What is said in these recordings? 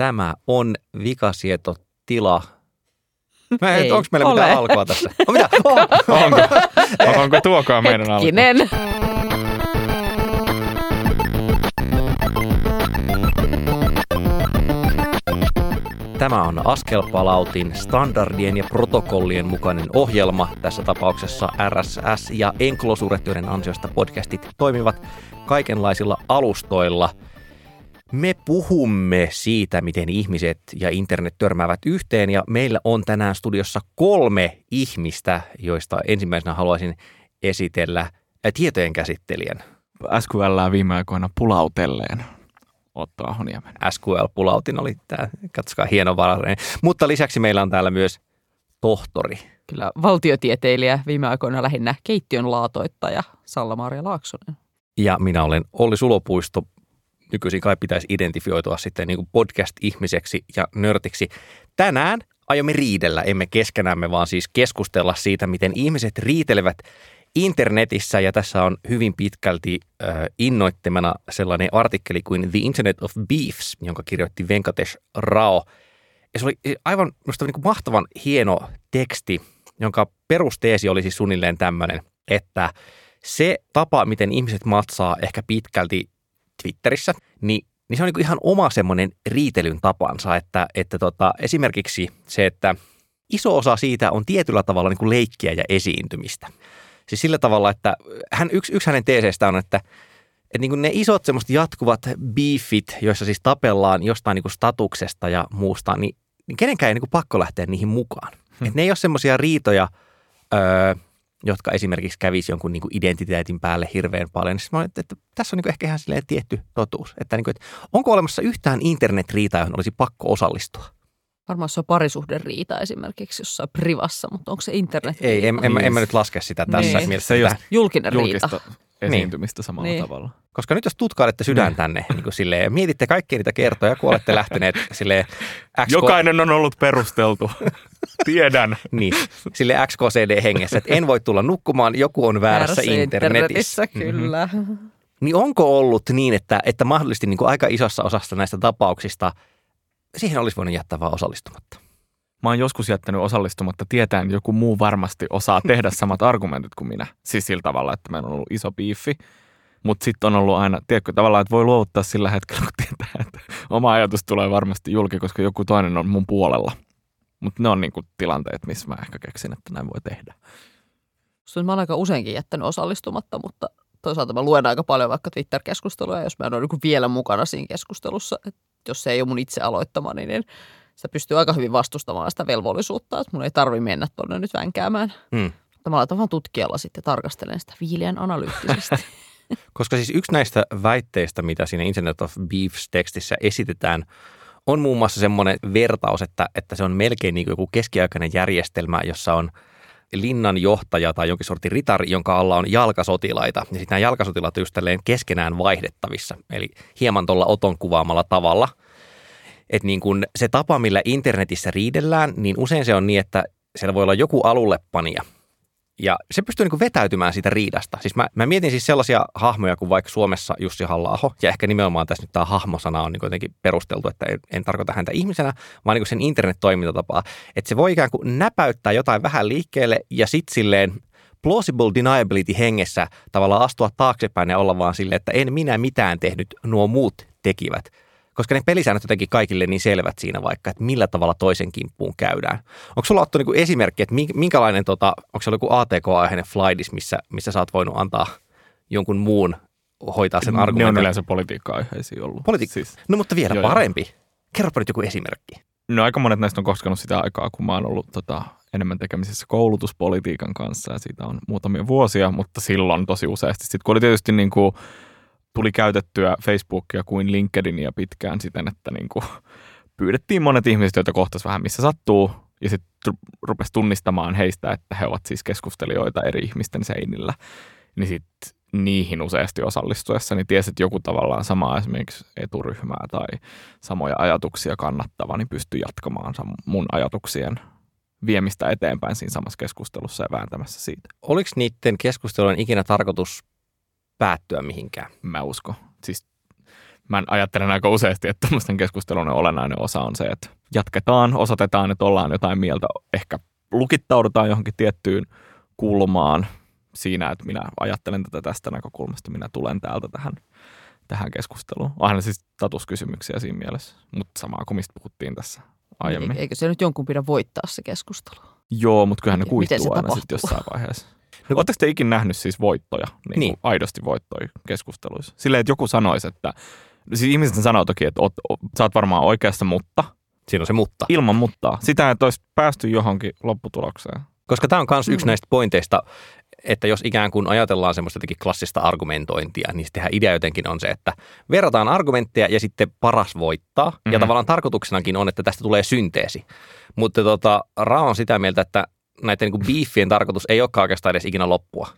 Tämä on vikasietotila. Mä Ei onko meillä ole. mitään alkua tässä? On mitä? Oh. Onko, onko tuokaan meidän alku? Hetkinen. Tämä on Askelpalautin standardien ja protokollien mukainen ohjelma. Tässä tapauksessa RSS ja Enclosure, joiden ansiosta podcastit toimivat kaikenlaisilla alustoilla. Me puhumme siitä, miten ihmiset ja internet törmäävät yhteen ja meillä on tänään studiossa kolme ihmistä, joista ensimmäisenä haluaisin esitellä äh, tietojen käsittelijän. SQL viime aikoina pulautelleen Otto Ahoniemen. SQL-pulautin oli tämä, katsokaa hienovarainen. Mutta lisäksi meillä on täällä myös tohtori. Kyllä valtiotieteilijä viime aikoina lähinnä keittiön laatoittaja Salla-Maria Laaksonen. Ja minä olen Olli Sulopuisto. Nykyisin kai pitäisi identifioitua sitten niin kuin podcast-ihmiseksi ja nörtiksi. Tänään aiomme riidellä, emme keskenämme, vaan siis keskustella siitä, miten ihmiset riitelevät internetissä. Ja tässä on hyvin pitkälti äh, innoittamana sellainen artikkeli kuin The Internet of Beefs, jonka kirjoitti Venkatesh Rao. Ja se oli aivan minusta niin kuin mahtavan hieno teksti, jonka perusteesi oli siis suunnilleen tämmöinen, että se tapa, miten ihmiset matsaa ehkä pitkälti Twitterissä, niin, niin se on niin ihan oma semmoinen riitelyn tapansa, että, että tota, esimerkiksi se, että iso osa siitä on tietyllä tavalla niin kuin leikkiä ja esiintymistä. Siis sillä tavalla, että hän, yksi, yksi hänen teeseistä on, että, että niin kuin ne isot semmoista jatkuvat beefit, joissa siis tapellaan jostain niin kuin statuksesta ja muusta, niin, niin kenenkään ei niin kuin pakko lähteä niihin mukaan. Hmm. Et ne ei ole semmoisia riitoja, öö, jotka esimerkiksi kävisi jonkun niin kuin identiteetin päälle hirveän paljon. Niin mä olin, että, että tässä on niin kuin ehkä ihan silleen tietty totuus. Että, niin kuin, että onko olemassa yhtään internetriita, johon olisi pakko osallistua? Varmaan se on parisuhderiita esimerkiksi jossain privassa, mutta onko se internet? Ei, en, en, mä- en mä nyt laske sitä tässä. Niin. Niin. Se just Julkinen julkista riita. Esiintymistä samalla Niin. tavalla. Koska nyt jos tutkailette sydän tänne niin kuin silleen, ja mietitte kaikkia niitä kertoja, kun olette lähteneet silleen XK, Jokainen on ollut perusteltu. Tiedän. niin, sille XKCD-hengessä, että en voi tulla nukkumaan, joku on väärässä, internetissä. Kyllä. Niin onko ollut niin, että, että mahdollisesti niin kuin aika isossa osassa näistä tapauksista siihen olisi voinut jättää vaan osallistumatta? Mä oon joskus jättänyt osallistumatta tietäen, että joku muu varmasti osaa tehdä samat argumentit kuin minä. Siis sillä tavalla, että meillä on ollut iso biifi. Mutta sitten on ollut aina, tiedätkö, tavallaan, että voi luovuttaa sillä hetkellä, kun tietää, että oma ajatus tulee varmasti julki, koska joku toinen on mun puolella. Mutta ne on niinku tilanteet, missä mä ehkä keksin, että näin voi tehdä. Musta Mä oon aika useinkin jättänyt osallistumatta, mutta toisaalta mä luen aika paljon vaikka Twitter-keskustelua, jos mä en ole niin vielä mukana siinä keskustelussa. että jos se ei ole mun itse aloittamani, niin sitä pystyy aika hyvin vastustamaan sitä velvollisuutta, että mun ei tarvi mennä tuonne nyt vänkäämään. Hmm. Mutta mä laitan vaan tutkijalla sitten tarkastelen sitä viileän analyyttisesti. Koska siis yksi näistä väitteistä, mitä siinä Internet of Beefs-tekstissä esitetään, on muun muassa semmoinen vertaus, että, että se on melkein niin kuin joku keskiaikainen järjestelmä, jossa on linnan johtaja tai jonkin sortin ritari, jonka alla on jalkasotilaita. Ja sitten nämä jalkasotilaat tälleen keskenään vaihdettavissa, eli hieman tuolla Oton kuvaamalla tavalla. Että niin kun se tapa, millä internetissä riidellään, niin usein se on niin, että siellä voi olla joku alullepanija, ja se pystyy niin vetäytymään siitä riidasta. Siis mä, mä mietin siis sellaisia hahmoja kuin vaikka Suomessa Jussi halla ja ehkä nimenomaan tässä nyt tämä hahmosana on niin jotenkin perusteltu, että en, en tarkoita häntä ihmisenä, vaan niin sen internet-toimintatapaa. Että se voi ikään kuin näpäyttää jotain vähän liikkeelle ja sitten silleen plausible deniability hengessä tavallaan astua taaksepäin ja olla vaan silleen, että en minä mitään tehnyt, nuo muut tekivät. Koska ne pelisäännöt jotenkin kaikille niin selvät siinä vaikka, että millä tavalla toisen kimppuun käydään. Onko sulla Otto niin esimerkki, että mink- minkälainen, tota, onko se joku ATK-aiheinen flaidis, missä, missä sä oot voinut antaa jonkun muun hoitaa sen Ne on argumentin? yleensä politiikka-aiheisia ollut. Politi- siis, No mutta vielä Joo, joo. parempi. Kerropa nyt joku esimerkki. no aika monet näistä on koskenut sitä aikaa, kun mä oon ollut tota, enemmän tekemisissä koulutuspolitiikan kanssa ja siitä on muutamia vuosia, mutta silloin tosi useasti. Sitten kun oli tietysti niin kuin, tuli käytettyä Facebookia kuin LinkedInia pitkään siten, että niin kuin, pyydettiin monet ihmiset, joita kohtas vähän missä sattuu, ja sitten rupesi tunnistamaan heistä, että he ovat siis keskustelijoita eri ihmisten seinillä. Niin sitten niihin useasti osallistuessa, niin tiesi, että joku tavallaan samaa esimerkiksi eturyhmää tai samoja ajatuksia kannattava, niin pystyy jatkamaan mun ajatuksien viemistä eteenpäin siinä samassa keskustelussa ja vääntämässä siitä. Oliko niiden keskustelujen ikinä tarkoitus päättyä mihinkään? Mä uskon. Siis mä ajattelen aika useasti, että tämmöisten keskustelun olennainen osa on se, että jatketaan, osoitetaan, että ollaan jotain mieltä, ehkä lukittaudutaan johonkin tiettyyn kulmaan siinä, että minä ajattelen tätä tästä näkökulmasta, minä tulen täältä tähän, tähän keskusteluun. Aina siis statuskysymyksiä siinä mielessä, mutta samaa kuin mistä puhuttiin tässä aiemmin. Eikö se nyt jonkun pidä voittaa se keskustelu? Joo, mutta kyllähän ne kuihtuu aina sitten jossain vaiheessa. No, Oletteko te ikinä nähnyt siis voittoja, niin, Niin. aidosti voittoja keskusteluissa? Silleen, että joku sanoisi, että, siis ihmiset sanoo toki, että oot, sä oot varmaan oikeassa, mutta Siinä on se mutta. ilman muttaa. Sitä, että olisi päästy johonkin lopputulokseen. Koska tämä on myös yksi Mm. näistä pointeista, että jos ikään kuin ajatellaan semmoista jotenkin klassista argumentointia, niin sittenhän idea jotenkin on se, että verrataan argumentteja ja sitten paras voittaa. Mm-hmm. Ja Mhm. tavallaan tarkoituksenakin on, että tästä tulee synteesi. Mutta tota, Ra on sitä mieltä, että näiden niin kuin beefien tarkoitus ei olekaan oikeastaan edes ikinä loppua.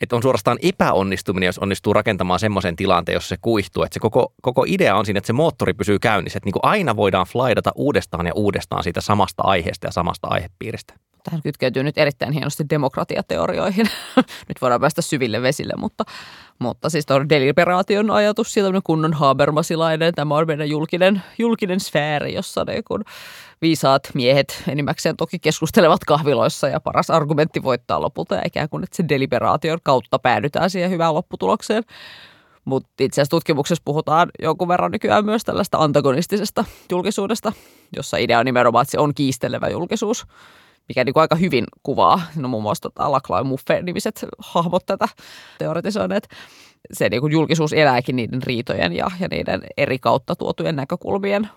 Että on suorastaan epäonnistuminen, jos onnistuu rakentamaan semmoisen tilanteen, jossa se kuihtuu. Että se koko, koko idea on siinä, että se moottori pysyy käynnissä. Että niin aina voidaan flaidata uudestaan ja uudestaan siitä samasta aiheesta ja samasta aihepiiristä. Tähän kytkeytyy nyt erittäin hienosti demokratiateorioihin. nyt voidaan päästä syville vesille, mutta, mutta siis tuo deliberaation ajatus, siitä kunnon habermasilainen, tämä on meidän julkinen, julkinen sfääri, jossa ne kun viisaat miehet enimmäkseen toki keskustelevat kahviloissa ja paras argumentti voittaa lopulta ja ikään kuin, että se deliberaation kautta päädytään siihen hyvään lopputulokseen. Mutta itse asiassa tutkimuksessa puhutaan jonkun verran nykyään myös tällaista antagonistisesta julkisuudesta, jossa idea on nimenomaan, että se on kiistelevä julkisuus, mikä niin kuin aika hyvin kuvaa, no muun muassa tota Lakla ja Muffe-nimiset hahmot tätä teoretisoineet. Se niin kuin julkisuus elääkin niiden riitojen ja, ja niiden eri kautta tuotujen näkökulmien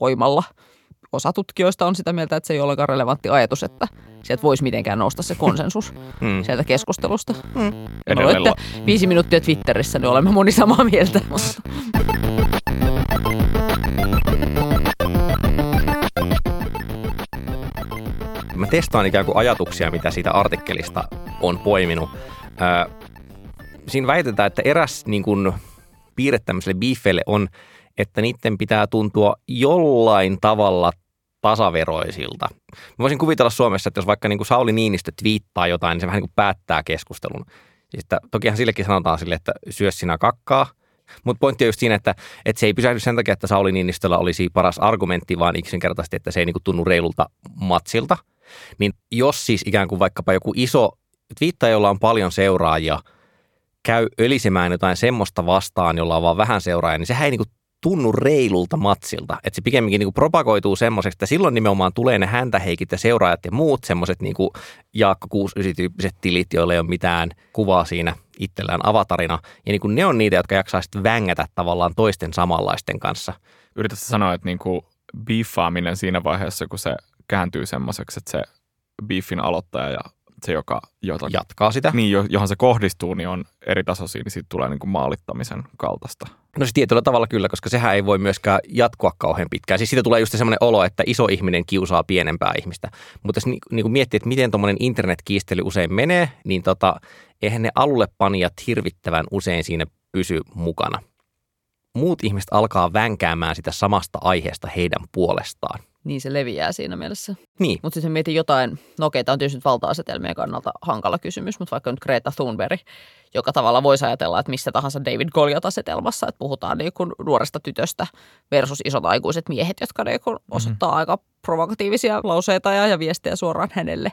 voimalla. Osa tutkijoista on sitä mieltä, että se ei ole ollenkaan relevantti ajatus, että sieltä voisi mitenkään nousta se konsensus Mm. sieltä keskustelusta. Mm. Edelleen olette viisi minuuttia Twitterissä, niin olemme moni samaa mieltä. Mutta Mä testaan ikään kuin ajatuksia, mitä siitä artikkelista on poiminut. Ää, siinä väitetään, että eräs niin kuin, piirre tämmöiselle biifeille on, että niiden pitää tuntua jollain tavalla tasaveroisilta. Mä voisin kuvitella Suomessa, että jos vaikka niin kuin Sauli Niinistö twiittaa jotain, niin se vähän niin kuin päättää keskustelun. Siis että, tokihan sillekin sanotaan sille, että syö sinä kakkaa. Mutta pointti on just siinä, että, että se ei pysähdy sen takia, että Sauli Niinistöllä olisi paras argumentti, vaan yksinkertaisesti, että se ei niin kuin tunnu reilulta matsilta. Niin jos siis ikään kuin vaikkapa joku iso twiittaja, jolla on paljon seuraajia, käy ölisemään jotain semmoista vastaan, jolla on vaan vähän seuraajia, niin sehän ei niin kuin tunnu reilulta matsilta. Että se pikemminkin niin kuin propagoituu semmoiseksi, että silloin nimenomaan tulee ne häntäheikit ja seuraajat ja muut semmoiset niin kuin Jaakko 69-tyyppiset tilit, joilla ei ole mitään kuvaa siinä itsellään avatarina. Ja niin kuin ne on niitä, jotka jaksaa sitten vängätä tavallaan toisten samanlaisten kanssa. Yrität sä sanoa, että niinku biiffaaminen siinä vaiheessa, kun se kääntyy semmoiseksi, että se biiffin aloittaja ja se, joka, jota, Jatkaa sitä. niin, jo- johon se kohdistuu, niin on eri tasoisia, niin siitä tulee niinku maalittamisen kaltaista. No se tietyllä tavalla kyllä, koska sehän ei voi myöskään jatkua kauhean pitkään. Siis siitä tulee just semmoinen olo, että iso ihminen kiusaa pienempää ihmistä. Mutta jos ni, niin kuin miettii, että miten tuommoinen internetkiistely usein menee, niin tota, eihän ne alullepanijat hirvittävän usein siinä pysy mukana. Muut ihmiset alkaa vänkäämään sitä samasta aiheesta heidän puolestaan. Niin se leviää siinä mielessä. Niin, Mutta sitten mietin jotain, no okei, tämä on tietysti nyt valta-asetelmien kannalta hankala kysymys, mutta vaikka nyt Greta Thunberg, joka tavalla voisi ajatella, että missä tahansa David Goliath-asetelmassa, että puhutaan niin kuin nuoresta tytöstä versus isot aikuiset miehet, jotka niin kuin osoittaa mm-hmm. aika provokatiivisia lauseita ja, ja viestejä suoraan hänelle.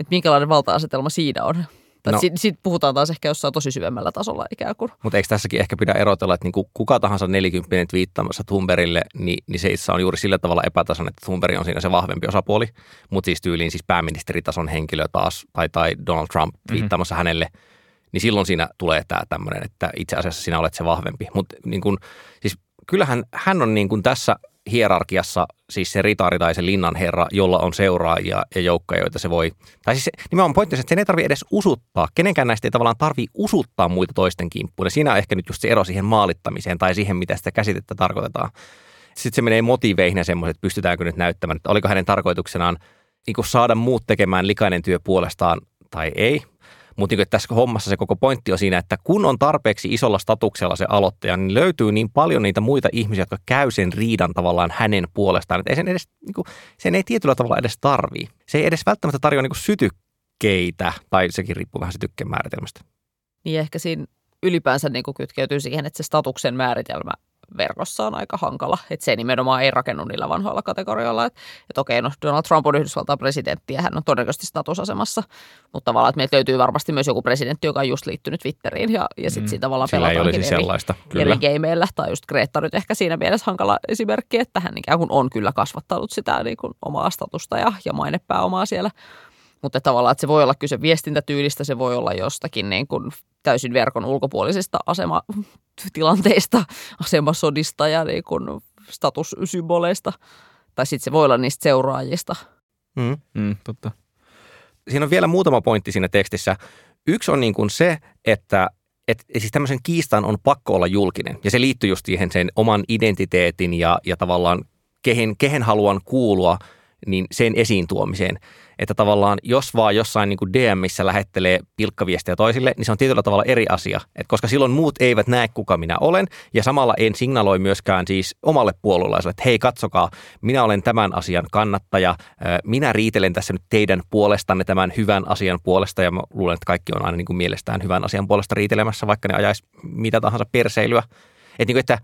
Että minkälainen valta-asetelma siinä on. No. No. Siitä, siitä puhutaan taas ehkä jossain tosi syvemmällä tasolla ikään kuin. mutta eikö tässäkin ehkä pidä erotella, että niinku kuka tahansa nelikymppinen twiittaamassa Thunbergille, niin, niin se itse on juuri sillä tavalla epätasainen, että Thunberg on siinä se vahvempi osapuoli. Mutta siis tyyliin siis pääministeritason henkilö taas, tai, tai Donald Trump twiittaamassa mm-hmm. hänelle, niin silloin siinä tulee tämä tämmöinen, että itse asiassa sinä olet se vahvempi. Mutta niin kun, siis kyllähän hän on niin kun tässä hierarkiassa siis se ritaari tai se linnanherra, jolla on seuraajia ja joukkoja, joita se voi... Tai siis nimenomaan pointti on että sen ei tarvitse edes usuttaa. Kenenkään näistä ei tavallaan tarvitse usuttaa muita toisten kimppuun. Ja siinä on ehkä nyt just se ero siihen maalittamiseen tai siihen, mitä sitä käsitettä tarkoitetaan. Sitten se menee motiveihin ja semmoiset, että pystytäänkö nyt näyttämään, että oliko hänen tarkoituksenaan niin saada muut tekemään likainen työ puolestaan tai ei. Mutta niin tässä hommassa se koko pointti on siinä, että kun on tarpeeksi isolla statuksella se aloittaja, niin löytyy niin paljon niitä muita ihmisiä, jotka käy sen riidan tavallaan hänen puolestaan. Että ei sen, edes, niin kuin, sen ei tietyllä tavalla edes tarvii. Se ei edes välttämättä tarjoa niin sytykkeitä, tai sekin riippuu vähän sytykkeen määritelmästä. Niin ehkä siinä ylipäänsä niin kuin kytkeytyy siihen, että se statuksen määritelmä verkossa on aika hankala. Että se nimenomaan ei rakennu niillä vanhoilla kategorioilla. Että, että okei, no Donald Trump on Yhdysvaltain presidentti ja hän on todennäköisesti statusasemassa. Mutta tavallaan, että meiltä löytyy varmasti myös joku presidentti, joka on just liittynyt Twitteriin ja, ja sitten mm. siitä tavallaan Sillä ei olisi eri, sellaista, kyllä. eri gameilla. Tai just Greta nyt ehkä siinä mielessä hankala esimerkki, että hän ikään kuin on kyllä kasvattanut sitä niin kuin omaa statusta ja, ja mainepääomaa siellä. Mutta tavallaan, että se voi olla kyse viestintätyylistä, se voi olla jostakin niin kuin täysin verkon ulkopuolisista asematilanteista, asemasodista ja niin kuin statussymboleista. Tai sitten se voi olla niistä seuraajista. Mm. Mm, totta. Siinä on vielä muutama pointti siinä tekstissä. Yksi on niin kuin se, että et, siis tämmöisen kiistan on pakko olla julkinen. Ja se liittyy just siihen sen oman identiteetin ja, ja tavallaan kehen, kehen haluan kuulua, niin sen esiin tuomiseen että tavallaan jos vaan jossain niin kuin DMissä lähettelee pilkkaviestiä toisille, niin se on tietyllä tavalla eri asia, että koska silloin muut eivät näe, kuka minä olen, ja samalla en signaloi myöskään siis omalle puolueelle, että hei katsokaa, minä olen tämän asian kannattaja, minä riitelen tässä nyt teidän puolestanne tämän hyvän asian puolesta, ja mä luulen, että kaikki on aina niin kuin mielestään hyvän asian puolesta riitelemässä, vaikka ne ajaisi mitä tahansa perseilyä. Että, niin kuin, että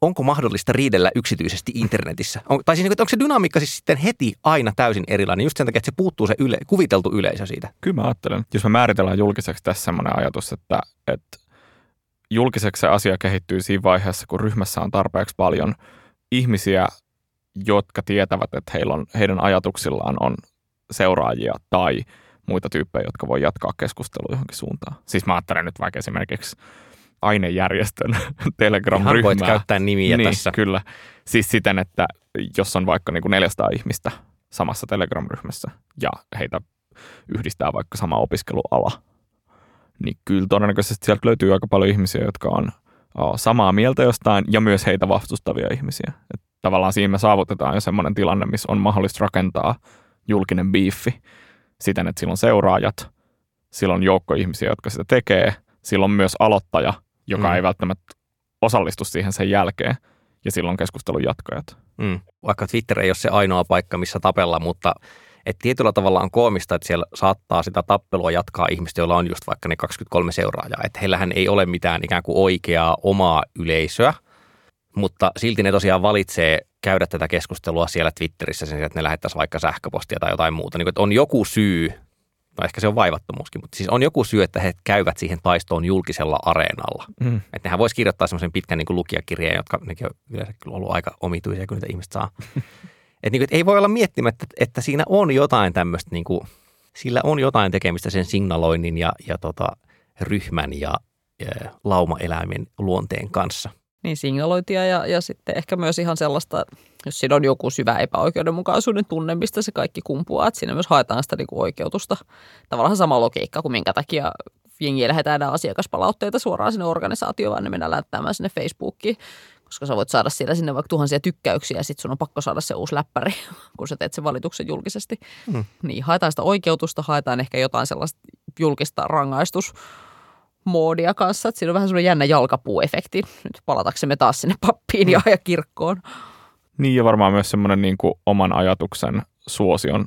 onko mahdollista riidellä yksityisesti internetissä? On, tai siis niin, onko se dynamiikka siis sitten heti aina täysin erilainen, just sen takia, että se puuttuu se yle, kuviteltu yleisö siitä? Kyllä mä ajattelen, jos me määritellään julkiseksi tässä sellainen ajatus, että, että julkiseksi se asia kehittyy siinä vaiheessa, kun ryhmässä on tarpeeksi paljon ihmisiä, jotka tietävät, että heillä on, heidän ajatuksillaan on seuraajia tai muita tyyppejä, jotka voi jatkaa keskustelua johonkin suuntaan. Siis mä ajattelen nyt vaikka esimerkiksi ainejärjestön Telegram-ryhmää. Ihan voit käyttää nimiä niin, tässä. Kyllä. Siis siten, että jos on vaikka niin kuin 400 ihmistä samassa Telegram-ryhmässä ja heitä yhdistää vaikka sama opiskeluala, niin kyllä todennäköisesti sieltä löytyy aika paljon ihmisiä, jotka on samaa mieltä jostain ja myös heitä vastustavia ihmisiä. Et tavallaan siinä me saavutetaan jo semmoinen tilanne, missä on mahdollista rakentaa julkinen biifi siten, että silloin seuraajat, silloin joukko ihmisiä, jotka sitä tekee, silloin myös aloittaja joka mm. ei välttämättä osallistu siihen sen jälkeen, ja silloin keskustelun jatkajat. Mm. Vaikka Twitter ei ole se ainoa paikka, missä tapella, mutta et tietyllä tavalla on koomista, että siellä saattaa sitä tappelua jatkaa ihmiset, joilla on just vaikka ne 23 seuraajaa. Että heillähän ei ole mitään ikään kuin oikeaa omaa yleisöä, mutta silti ne tosiaan valitsee käydä tätä keskustelua siellä Twitterissä sen, että ne lähettäisiin vaikka sähköpostia tai jotain muuta. Niin, että on joku syy no ehkä se on vaivattomuuskin, mutta siis on joku syy, että he käyvät siihen taistoon julkisella areenalla. Mm. Että nehän voisi kirjoittaa semmoisen pitkän niin kuin lukijakirjeen, jotka nekin on yleensä kyllä ollut aika omituisia, kun niitä ihmiset saa. että niin kuin, et ei voi olla miettimättä, että siinä on jotain tämmöistä, niin kuin, sillä on jotain tekemistä sen signaloinnin ja, ja tota, ryhmän ja, ja laumaeläimen luonteen kanssa. Niin signalointia ja, ja sitten ehkä myös ihan sellaista, jos siinä on joku syvä epäoikeudenmukaisuuden tunne, mistä se kaikki kumpuaa, että siinä myös haetaan sitä niin kuin oikeutusta. Tavallaan sama logiikka kuin minkä takia jengiä lähetään asiakaspalautteita suoraan sinne organisaatioon, vaan ne mennään lähettämään sinne Facebookiin, koska sä voit saada siellä sinne vaikka tuhansia tykkäyksiä ja sitten sun on pakko saada se uusi läppäri, kun sä teet sen valituksen julkisesti. Hmm. Niin haetaan sitä oikeutusta, haetaan ehkä jotain sellaista julkista rangaistus moodia kanssa. Että siinä on vähän semmoinen jännä jalkapuuefekti. Nyt palataksemme taas sinne pappiin ja, ja kirkkoon. Niin ja varmaan myös semmoinen niin kuin oman ajatuksen suosion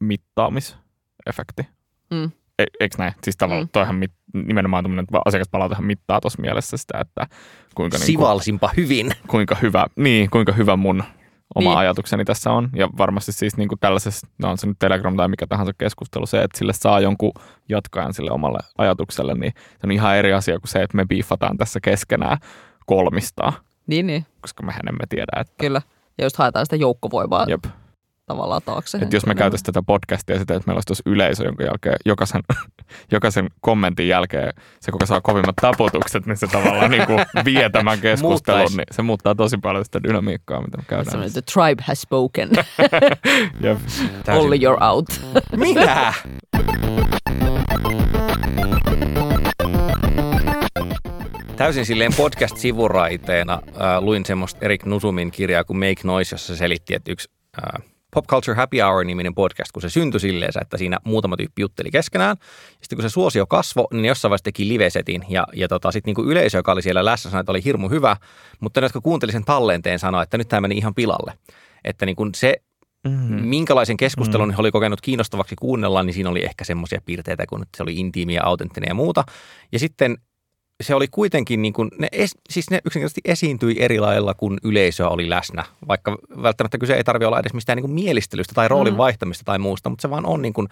mittaamisefekti. Mm. E- eikö näin? Siis tavallaan mm. toihan mit, nimenomaan tämmöinen asiakaspalautehan mittaa tuossa mielessä sitä, että kuinka... Sivalsinpa niin kuin, hyvin. Kuinka hyvä, niin, kuinka hyvä mun oma niin. ajatukseni tässä on. Ja varmasti siis niin kuin tällaisessa, no on se nyt Telegram tai mikä tahansa keskustelu, se, että sille saa jonkun jatkajan sille omalle ajatukselle, niin se on ihan eri asia kuin se, että me biifataan tässä keskenään kolmistaa. Niin, niin. Koska mehän emme tiedä, että... Kyllä. Ja just haetaan sitä joukkovoimaa Jep. tavallaan taakse. Että jos me käytäisiin tätä podcastia sitä, että meillä olisi tuossa yleisö, jonka jälkeen jokaisen, jokaisen kommentin jälkeen se, kuka saa kovimmat taputukset, niin se tavallaan niin kuin vie tämän keskustelun, niin se muuttaa tosi paljon sitä dynamiikkaa, mitä me käydään. the tribe has spoken. Jep. Only you're out. Mitä? täysin silleen podcast-sivuraiteena äh, luin semmoista Erik Nusumin kirjaa kuin Make Noise, jossa se selitti, että yksi äh, Pop Culture Happy Hour-niminen podcast, kun se syntyi silleen, että siinä muutama tyyppi jutteli keskenään. Sitten kun se suosio kasvoi, niin jossain vaiheessa teki livesetin. Ja, ja tota, sitten niin yleisö, joka oli siellä läsnä, sanoi, että oli hirmu hyvä. Mutta ne, jotka kuunteli sen tallenteen, sanoi, että nyt tämä meni ihan pilalle. Että niin kuin se, Mm-hmm. minkälaisen keskustelun mm-hmm. he oli kokenut kiinnostavaksi kuunnella, niin siinä oli ehkä semmoisia piirteitä, kun se oli intiimiä, autenttinen ja muuta. Ja sitten se oli kuitenkin, niin kuin, ne es, siis ne yksinkertaisesti esiintyi eri lailla, kun yleisöä oli läsnä. Vaikka välttämättä kyse ei tarvitse olla edes mistään niin kuin mielistelystä tai roolin mm. vaihtamista tai muusta, mutta se vaan on niin kuin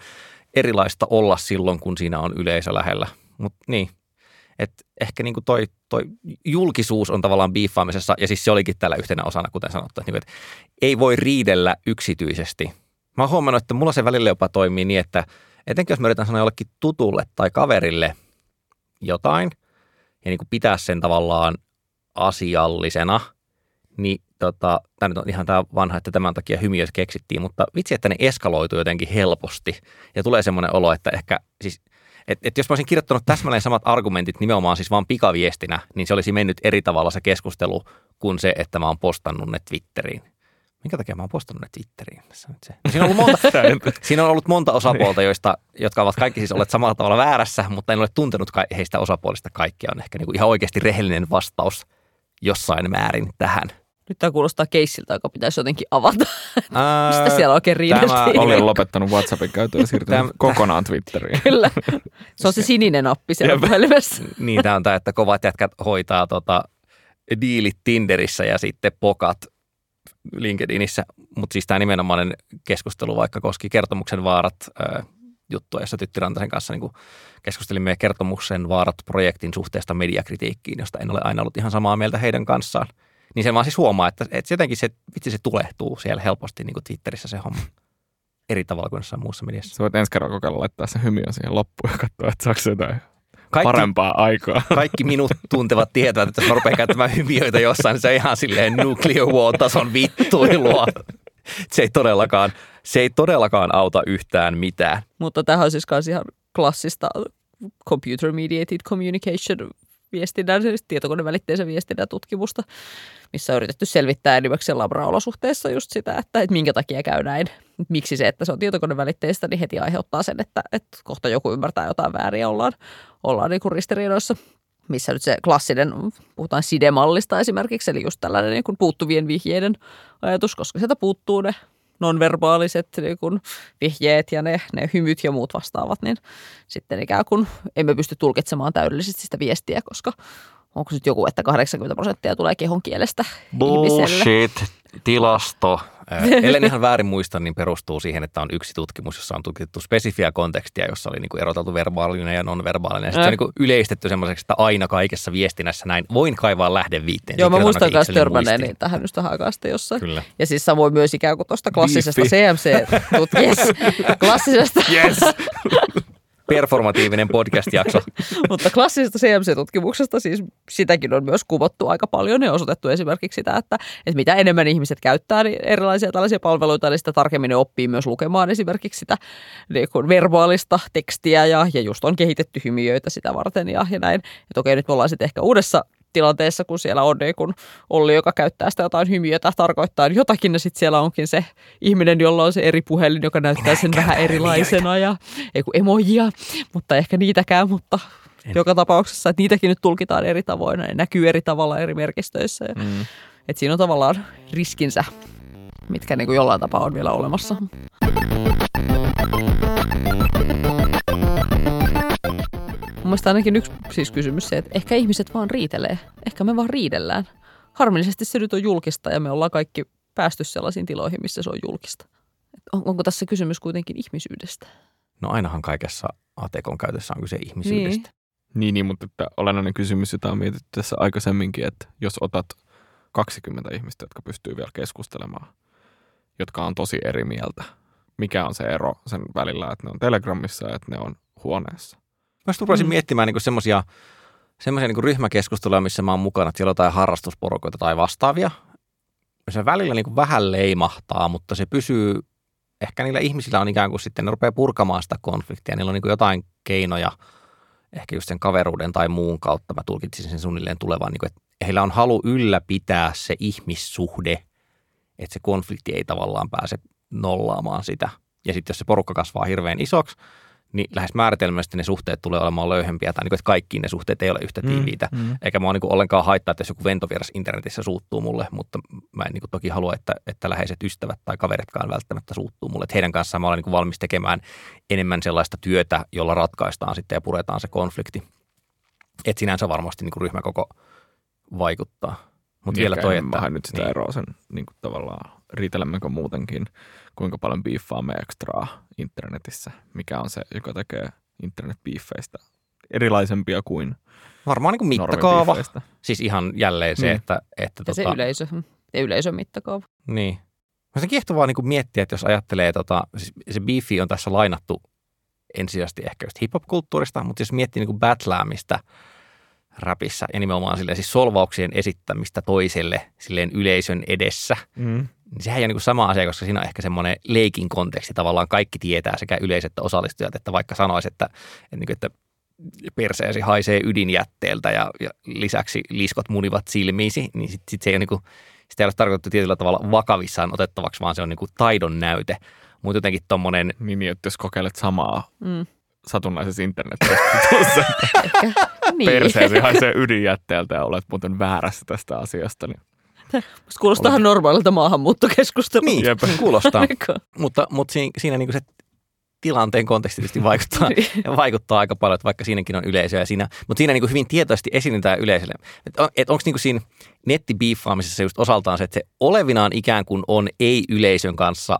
erilaista olla silloin, kun siinä on yleisö lähellä. Mutta niin, et ehkä niin kuin toi, toi julkisuus on tavallaan biiffaamisessa, ja siis se olikin täällä yhtenä osana, kuten sanottu, että, niin kuin, että ei voi riidellä yksityisesti. Mä oon huomannut, että mulla se välillä jopa toimii niin, että etenkin jos mä yritän sanoa jollekin tutulle tai kaverille jotain, ja niin kuin pitää sen tavallaan asiallisena, niin tota, tämä nyt on ihan tämä vanha, että tämän takia hymiöt keksittiin, mutta vitsi, että ne eskaloituu jotenkin helposti. Ja tulee semmoinen olo, että ehkä, siis, et, et jos mä olisin kirjoittanut täsmälleen samat argumentit nimenomaan siis vaan pikaviestinä, niin se olisi mennyt eri tavalla se keskustelu kuin se, että mä oon postannut ne Twitteriin. Minkä takia mä oon postannut ne Twitteriin? Se. Siinä, on ollut monta, siinä on ollut monta osapuolta, joista, jotka ovat kaikki siis olleet samalla tavalla väärässä, mutta en ole tuntenut heistä osapuolista kaikkia. On ehkä niin kuin ihan oikeasti rehellinen vastaus jossain määrin tähän. Nyt tämä kuulostaa keissiltä, joka pitäisi jotenkin avata. Mistä siellä oikein riideltiin? Olin lopettanut WhatsAppin käytön ja siirtynyt tämä, kokonaan Twitteriin. Kyllä. Se on se sininen nappi siellä puhelimessa. niin, tämä on tämä, että kovat jätkät hoitaa tota, diilit Tinderissä ja sitten pokat LinkedInissä. Mutta siis tämä nimenomainen keskustelu vaikka koski kertomuksen vaarat ää, juttua, jossa Tytti Rantasen kanssa niin keskustelimme kertomuksen vaarat projektin suhteesta mediakritiikkiin, josta en ole aina ollut ihan samaa mieltä heidän kanssaan – niin se vaan siis huomaa, että, että jotenkin se, vitsi se tulehtuu siellä helposti niin Twitterissä se homma eri tavalla kuin jossain muussa mediassa. Sä voit ensi kerralla kokeilla laittaa se hymiö siihen loppuun ja katsoa, että saako jotain kaikki, parempaa aikaa. Kaikki minut tuntevat tietävät, että jos mä rupean käyttämään hymiöitä jossain, niin se on ihan silleen nuclear war-tason vittuilua. Se ei todellakaan, se ei todellakaan auta yhtään mitään. Mutta tähän on siis myös ihan klassista computer mediated communication viestinnän, siis tietokonevälitteisen viestinnän tutkimusta, missä on yritetty selvittää enimmäkseen labraolosuhteissa just sitä, että, että minkä takia käy näin. Miksi se, että se on tietokonevälitteistä, niin heti aiheuttaa sen, että, että kohta joku ymmärtää jotain vääriä, ollaan, ollaan niin kuin ristiriidoissa missä nyt se klassinen, puhutaan sidemallista esimerkiksi, eli just tällainen niin kuin puuttuvien vihjeiden ajatus, koska sieltä puuttuu ne nonverbaaliset niin kuin vihjeet ja ne, ne hymyt ja muut vastaavat, niin sitten ikään kuin emme pysty tulkitsemaan täydellisesti sitä viestiä, koska onko nyt joku, että 80 prosenttia tulee kehon kielestä Bullshit, ihmiselle. Tilasto. Ellen ihan väärin muista, niin perustuu siihen, että on yksi tutkimus, jossa on tutkittu spesifiä kontekstia, jossa oli niin kuin eroteltu verbaalinen ja nonverbaalinen. Ja sitten se on niin kuin yleistetty semmoiseksi, että aina kaikessa viestinnässä näin voin kaivaa lähdeviitteen. Joo, mä muistan myös törmänneeni tähän just tähän jossain. Kyllä. Ja siis samoin myös ikään kuin tuosta klassisesta CMC-tutkijasta. klassisesta. Yes performatiivinen podcast-jakso. Mutta klassisesta CMC-tutkimuksesta siis sitäkin on myös kuvottu aika paljon ja osoitettu esimerkiksi sitä, että, että mitä enemmän ihmiset käyttää niin erilaisia tällaisia palveluita, niin sitä tarkemmin ne oppii myös lukemaan esimerkiksi sitä niin kuin verbaalista tekstiä ja, ja just on kehitetty hymiöitä sitä varten ja, ja näin. Että okei, nyt me ollaan sitten ehkä uudessa tilanteessa, kun siellä on niin kun Olli, joka käyttää sitä jotain hymiötä tarkoittaa jotakin, ja sitten siellä onkin se ihminen, jolla on se eri puhelin, joka näyttää sen vähän erilaisena, ja ei kun emojia, mutta ehkä niitäkään, mutta en. joka tapauksessa, että niitäkin nyt tulkitaan eri tavoin, ne näkyy eri tavalla eri merkistöissä. Ja, mm. Että siinä on tavallaan riskinsä, mitkä niin kuin jollain tapaa on vielä olemassa. Mielestä ainakin yksi siis kysymys se, että ehkä ihmiset vaan riitelee. Ehkä me vaan riidellään. Harmillisesti se nyt on julkista ja me ollaan kaikki päästy sellaisiin tiloihin, missä se on julkista. On, onko tässä kysymys kuitenkin ihmisyydestä? No ainahan kaikessa ATKn käytössä on kyse ihmisyydestä. Niin, niin, niin mutta että olennainen kysymys, jota on mietitty tässä aikaisemminkin, että jos otat 20 ihmistä, jotka pystyy vielä keskustelemaan, jotka on tosi eri mieltä, mikä on se ero sen välillä, että ne on Telegramissa ja että ne on huoneessa? Mä rupesin mm. miettimään niin semmoisia semmoisia niin ryhmäkeskusteluja, missä mä oon mukana, että siellä on jotain harrastusporukoita tai vastaavia. Se välillä niin kuin vähän leimahtaa, mutta se pysyy, ehkä niillä ihmisillä on ikään kuin sitten, ne rupeaa purkamaan sitä konfliktia. Niillä on niin kuin jotain keinoja, ehkä just sen kaveruuden tai muun kautta, mä tulkitsin sen suunnilleen tulevan, niin kuin, että heillä on halu ylläpitää se ihmissuhde, että se konflikti ei tavallaan pääse nollaamaan sitä. Ja sitten jos se porukka kasvaa hirveän isoksi, niin lähes määritelmästi ne suhteet tulee olemaan löyhempiä, tai niin kuin, että kaikki ne suhteet ei ole yhtä mm, tiiviitä. Mm, mm. Eikä mua niin kuin ollenkaan haittaa, että jos joku ventovieras internetissä suuttuu mulle, mutta mä en niin kuin toki halua, että, että läheiset ystävät tai kaveritkaan välttämättä suuttuu mulle. Että heidän kanssaan mä olen niin kuin valmis tekemään enemmän sellaista työtä, jolla ratkaistaan sitten ja puretaan se konflikti. Et sinänsä varmasti niin kuin ryhmäkoko vaikuttaa. Mutta Niin vielä toi, että... nyt sitä niin, eroa sen niin kuin tavallaan, riitelemmekö muutenkin, kuinka paljon biiffaamme ekstraa internetissä, mikä on se, joka tekee internetbiiffeistä erilaisempia kuin varmaan niin kuin mittakaava. Siis ihan jälleen se, Niin. että... että Ja se tota, yleisö, ja yleisön mittakaava. Niin. Mä se kiehtovaa niin miettiä, että jos ajattelee, tota, siis se beefi on tässä lainattu ensisijaisesti ehkä just hip-hop-kulttuurista, mutta jos miettii niin battleamista rapissa ja nimenomaan silleen, siis solvauksien esittämistä toiselle silleen yleisön edessä, Mm. Niin sehän ei ole niin sama asia, koska siinä on ehkä semmoinen leikin konteksti. Tavallaan kaikki tietää, sekä yleisö että osallistujat, että vaikka sanoisi, että, että, niin kuin, että perseesi haisee ydinjätteeltä ja, ja lisäksi liskot munivat silmiisi, niin sitten sit se ei ole niin kuin, sitä ei ole tarkoitettu tietyllä tavalla vakavissaan otettavaksi, vaan se on niin kuin taidon näyte. Mutta jotenkin tommonen, Niin, että jos kokeilet samaa Mm. satunnaisessa Ehkä. niin. perseesi haisee ydinjätteeltä ja olet muuten väärässä tästä asiasta, niin Musta Kuulostaa ihan normaalilta maahanmuuttokeskustelulta. niin, Jep. kuulostaa, Eikö? mutta, mutta siinä, siinä niin kuin se tilanteen konteksti tietysti vaikuttaa, Niin. ja vaikuttaa aika paljon, että vaikka siinäkin on yleisö ja siinä, mutta siinä niin kuin hyvin tietoisesti esiinnytään yleisölle. Että on, et onko niin siinä nettibiiffaamisessa just osaltaan se, että se olevinaan ikään kuin on ei-yleisön kanssa,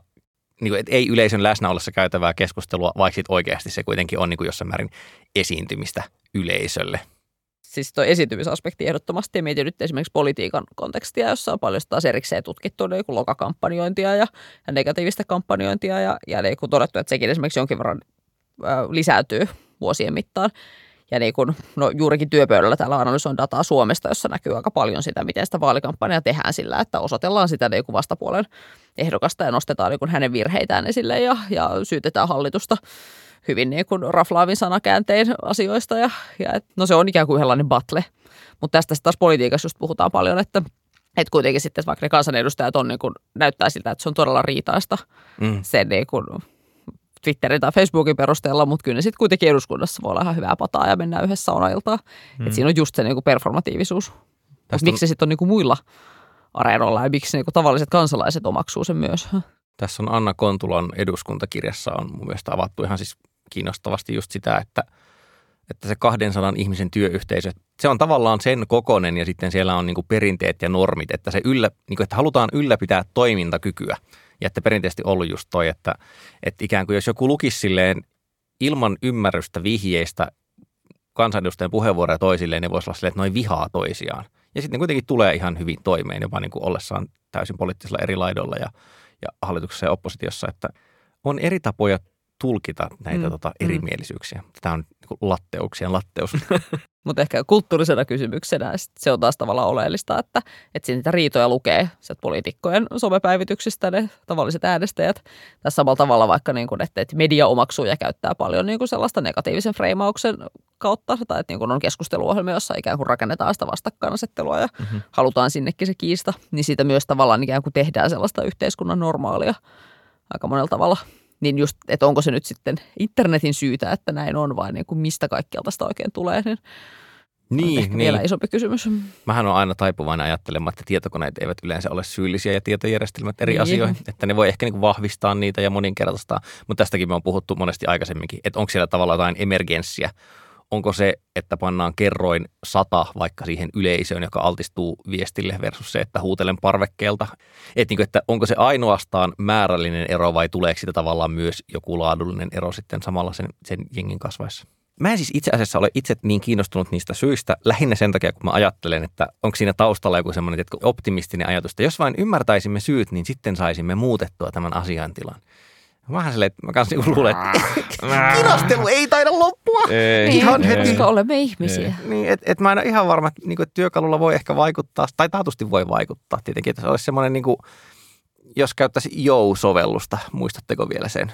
niin kuin, että ei-yleisön läsnä ollessa käytävää keskustelua, vaikka sit oikeasti se kuitenkin on niin kuin jossain määrin esiintymistä yleisölle. Siis tuo esiintymisaspekti ehdottomasti. Ja mietin nyt esimerkiksi politiikan kontekstia, jossa on paljon taas erikseen tutkittu niin kuin lokakampanjointia ja, ja negatiivista kampanjointia. Ja, ja niin kuin todettu, että sekin esimerkiksi jonkin verran ö, lisääntyy vuosien mittaan. Ja niin kuin, no juurikin työpöydällä täällä analysoin dataa Suomesta, jossa näkyy aika paljon sitä, miten sitä vaalikampanjaa tehdään sillä, että osoitellaan sitä niin kuin vastapuolen ehdokasta ja nostetaan niin kuin hänen virheitään esille ja, ja syytetään hallitusta hyvin niin kuin raflaavin sanakääntein asioista. Ja, ja et, no se on ikään kuin sellainen battle. Mutta tästä taas politiikassa just puhutaan paljon, että että kuitenkin sitten vaikka ne kansanedustajat on niin kuin, näyttää siltä, että se on todella riitaista Mm. sen niin kuin Twitterin tai Facebookin perusteella, mutta kyllä ne sitten kuitenkin eduskunnassa voi olla ihan hyvää pataa ja mennään yhdessä saunailtaan. Mm. Et siinä on just se niin kuin performatiivisuus. Tästä miksi se sitten on niin kuin muilla areenoilla ja miksi niin kuin tavalliset kansalaiset omaksuu sen myös? Tässä on Anna Kontulan eduskuntakirjassa on mun mielestä avattu ihan siis kiinnostavasti just sitä, että, että se 200 ihmisen työyhteisö, se on tavallaan sen kokonen ja sitten siellä on niin kuin perinteet ja normit, että, se yllä, niin kuin, että halutaan ylläpitää toimintakykyä. Ja että perinteisesti ollut just toi, että, että ikään kuin jos joku lukisi silleen ilman ymmärrystä vihjeistä kansanedustajien puheenvuoroja toisilleen, ne voisi olla silleen, että noin vihaa toisiaan. Ja sitten ne kuitenkin tulee ihan hyvin toimeen, jopa niin kuin ollessaan täysin poliittisilla eri laidoilla ja, ja hallituksessa ja oppositiossa, että on eri tapoja tulkita näitä Mm, tota, mm. erimielisyyksiä. Tämä on niin latteuksien latteus. Mutta ehkä kulttuurisena kysymyksenä se on taas tavallaan oleellista, että, että siinä niitä riitoja lukee sieltä poliitikkojen somepäivityksistä ne tavalliset äänestäjät. Tässä samalla tavalla vaikka, niin kuin, että, että media omaksuu ja käyttää paljon niin kuin sellaista negatiivisen freimauksen kautta, tai että niin kuin on keskusteluohjelmia, jossa ikään kuin rakennetaan sitä vastakkainasettelua ja mm-hmm. halutaan sinnekin se kiista, niin siitä myös tavallaan ikään kuin tehdään sellaista yhteiskunnan normaalia aika monella tavalla. Niin just, että onko se nyt sitten internetin syytä, että näin on, vai niin kuin mistä kaikkialta sitä oikein tulee, niin niin, ehkä niin. vielä isompi kysymys. Mähän on aina taipuvainen ajattelemaan, että tietokoneet eivät yleensä ole syyllisiä ja tietojärjestelmät eri Niin. asioihin. Että ne voi ehkä niin kuin vahvistaa niitä ja moninkertaistaa. Mutta tästäkin me on puhuttu monesti aikaisemminkin, että onko siellä tavallaan jotain emergenssiä. Onko se, että pannaan kerroin sata vaikka siihen yleisöön, joka altistuu viestille versus se, että huutelen parvekkeelta. Että, niin kuin, että onko se ainoastaan määrällinen ero vai tuleeko siitä tavallaan myös joku laadullinen ero sitten samalla sen, sen jengin kasvaessa? Mä en siis itse asiassa ole itse niin kiinnostunut niistä syistä, lähinnä sen takia, kun mä ajattelen, että onko siinä taustalla joku semmoinen optimistinen ajatus, että jos vain ymmärtäisimme syyt, niin sitten saisimme muutettua tämän asiantilan. Vähän silleen, että mä kanssa niinku luulen, että kinastelu ei taida loppua. Ei, Ihan heti. koska olemme ihmisiä. Niin, että et mä en ole ihan varma, että, niinku, että työkalulla voi ehkä vaikuttaa, tai taatusti voi vaikuttaa tietenkin, että se olisi semmoinen, niinku, jos käyttäisi Jou-sovellusta, muistatteko vielä sen?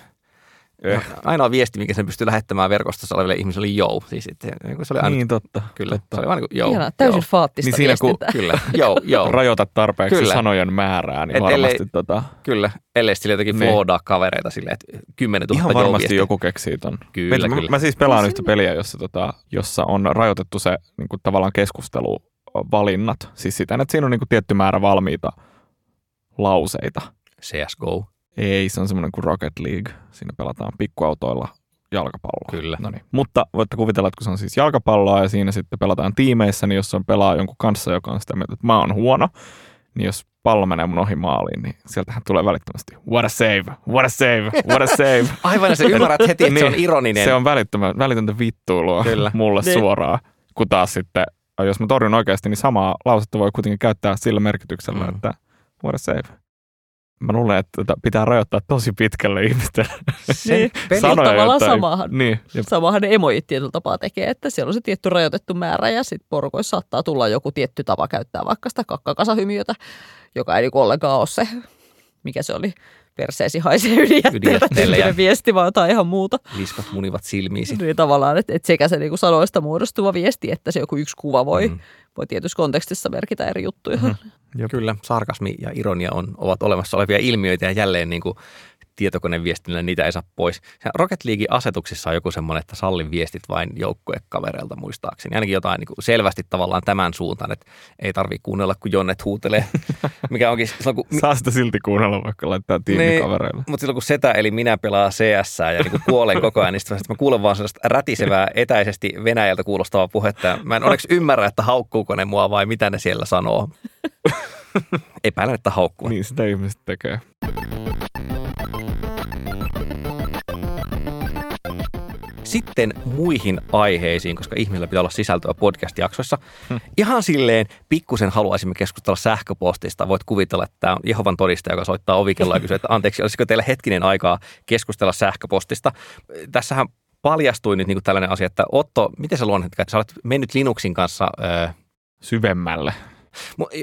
Ainoa viesti, mikä sen pystyy lähettämään verkostossa oleville ihmisille, oli Jou. Siis, että, niinku se oli aina, Niin totta. kyllä, totta. se oli vaan niin kuin Jou. Ihanaa, täysin jou. faattista Niin siinä kun-. Kyllä, Jou, Jou. Rajoitat tarpeeksi Kyllä. sanojen määrää, niin Et varmasti ellei- tota, Kyllä, ellei sillä jotenkin Niin. floodaa kavereita silleen, että 10 000 ihan varmasti Jou-viestiä. joku keksii ton. Kyllä, Meillä, kyllä. Mä siis pelaan yhtä peliä, jossa, tota, jossa on rajoitettu se niin kuin tavallaan keskusteluvalinnat. Siis sitä, että siinä on niin kuin tietty määrä valmiita lauseita. CSGO. Ei, se on semmoinen kuin Rocket League. Siinä pelataan pikkuautoilla jalkapalloa. Kyllä. No niin. Mutta voitte kuvitella, että kun se on siis jalkapalloa ja siinä sitten pelataan tiimeissä, niin jos on pelaa jonkun kanssa, joka on sitä mieltä, että mä oon huono, niin jos pallo menee mun ohi maaliin, niin sieltähän tulee välittömästi what a save, what a save, what a save. Aivan, ja sä ymmärrät heti, että se on Niin, ironinen. Se on välitöntä vittuilua Kyllä. mulle Niin. suoraan, kun taas sitten, jos mä torjun oikeasti, niin samaa lausetta voi kuitenkin käyttää sillä merkityksellä, mm. että what a save. Mä luulen, että tätä pitää rajoittaa tosi pitkälle ihmisten Niin. peli- Mutta tavallaan jotta ei- samahan. Niin, Samahan ne emojit tietyllä tapaa tekee, että siellä on se tietty rajoitettu määrä ja sitten porukoissa saattaa tulla joku tietty tapa käyttää vaikka sitä kakkakasahymiötä, joka ei niinku ollenkaan ole se, mikä se oli, perseesi haisee ydinjätteellä Ydinjätteelle ja- viesti, vai jotain ihan muuta. Liskat munivat silmiisi. Niin tavallaan, että, että sekä se niinku sanoista muodostuva viesti, että se joku yksi kuva voi, mm. voi tietyssä kontekstissa merkitä eri juttuja. Mm. Jep. Kyllä, sarkasmi ja ironia on, ovat olemassa olevia ilmiöitä ja jälleen niin kuin tietokoneviestinnällä niitä ei saa pois. Rocket Leaguein asetuksissa on joku semmoinen, että sallin viestit vain joukkuekavereilta muistaakseni. Ainakin jotain niin kuin selvästi tavallaan tämän suuntaan, että ei tarvitse kuunnella, kun Jonnet huutelee. Mikä onkin silloin, kun, saa sitä silti kuunnella, vaikka laittaa tiimikavereille. mutta silloin kun setä eli minä pelaa CS ja niin kuin kuolen koko ajan, niin sitten mä kuulen vaan sellaista rätisevää etäisesti Venäjältä kuulostavaa puhetta. Mä en onneksi ymmärrä, että haukkuuko ne mua vai mitä ne siellä sanoo. Epäilen, että haukkuu. Niin sitä ihmiset tekee. Sitten muihin aiheisiin, koska ihmisillä pitää olla sisältöä podcast-jaksoissa. Ihan silleen pikkusen haluaisimme keskustella sähköpostista. Voit kuvitella, että tämä on Jehovan todistaja, joka soittaa ovikelloa ja kysyy, että anteeksi, olisiko teillä hetkinen aikaa keskustella sähköpostista. Tässähän paljastui nyt niin tällainen asia, että Otto, miten sä luonnehtit, että sä olet mennyt Linuxin kanssa, öö, Syvemmälle.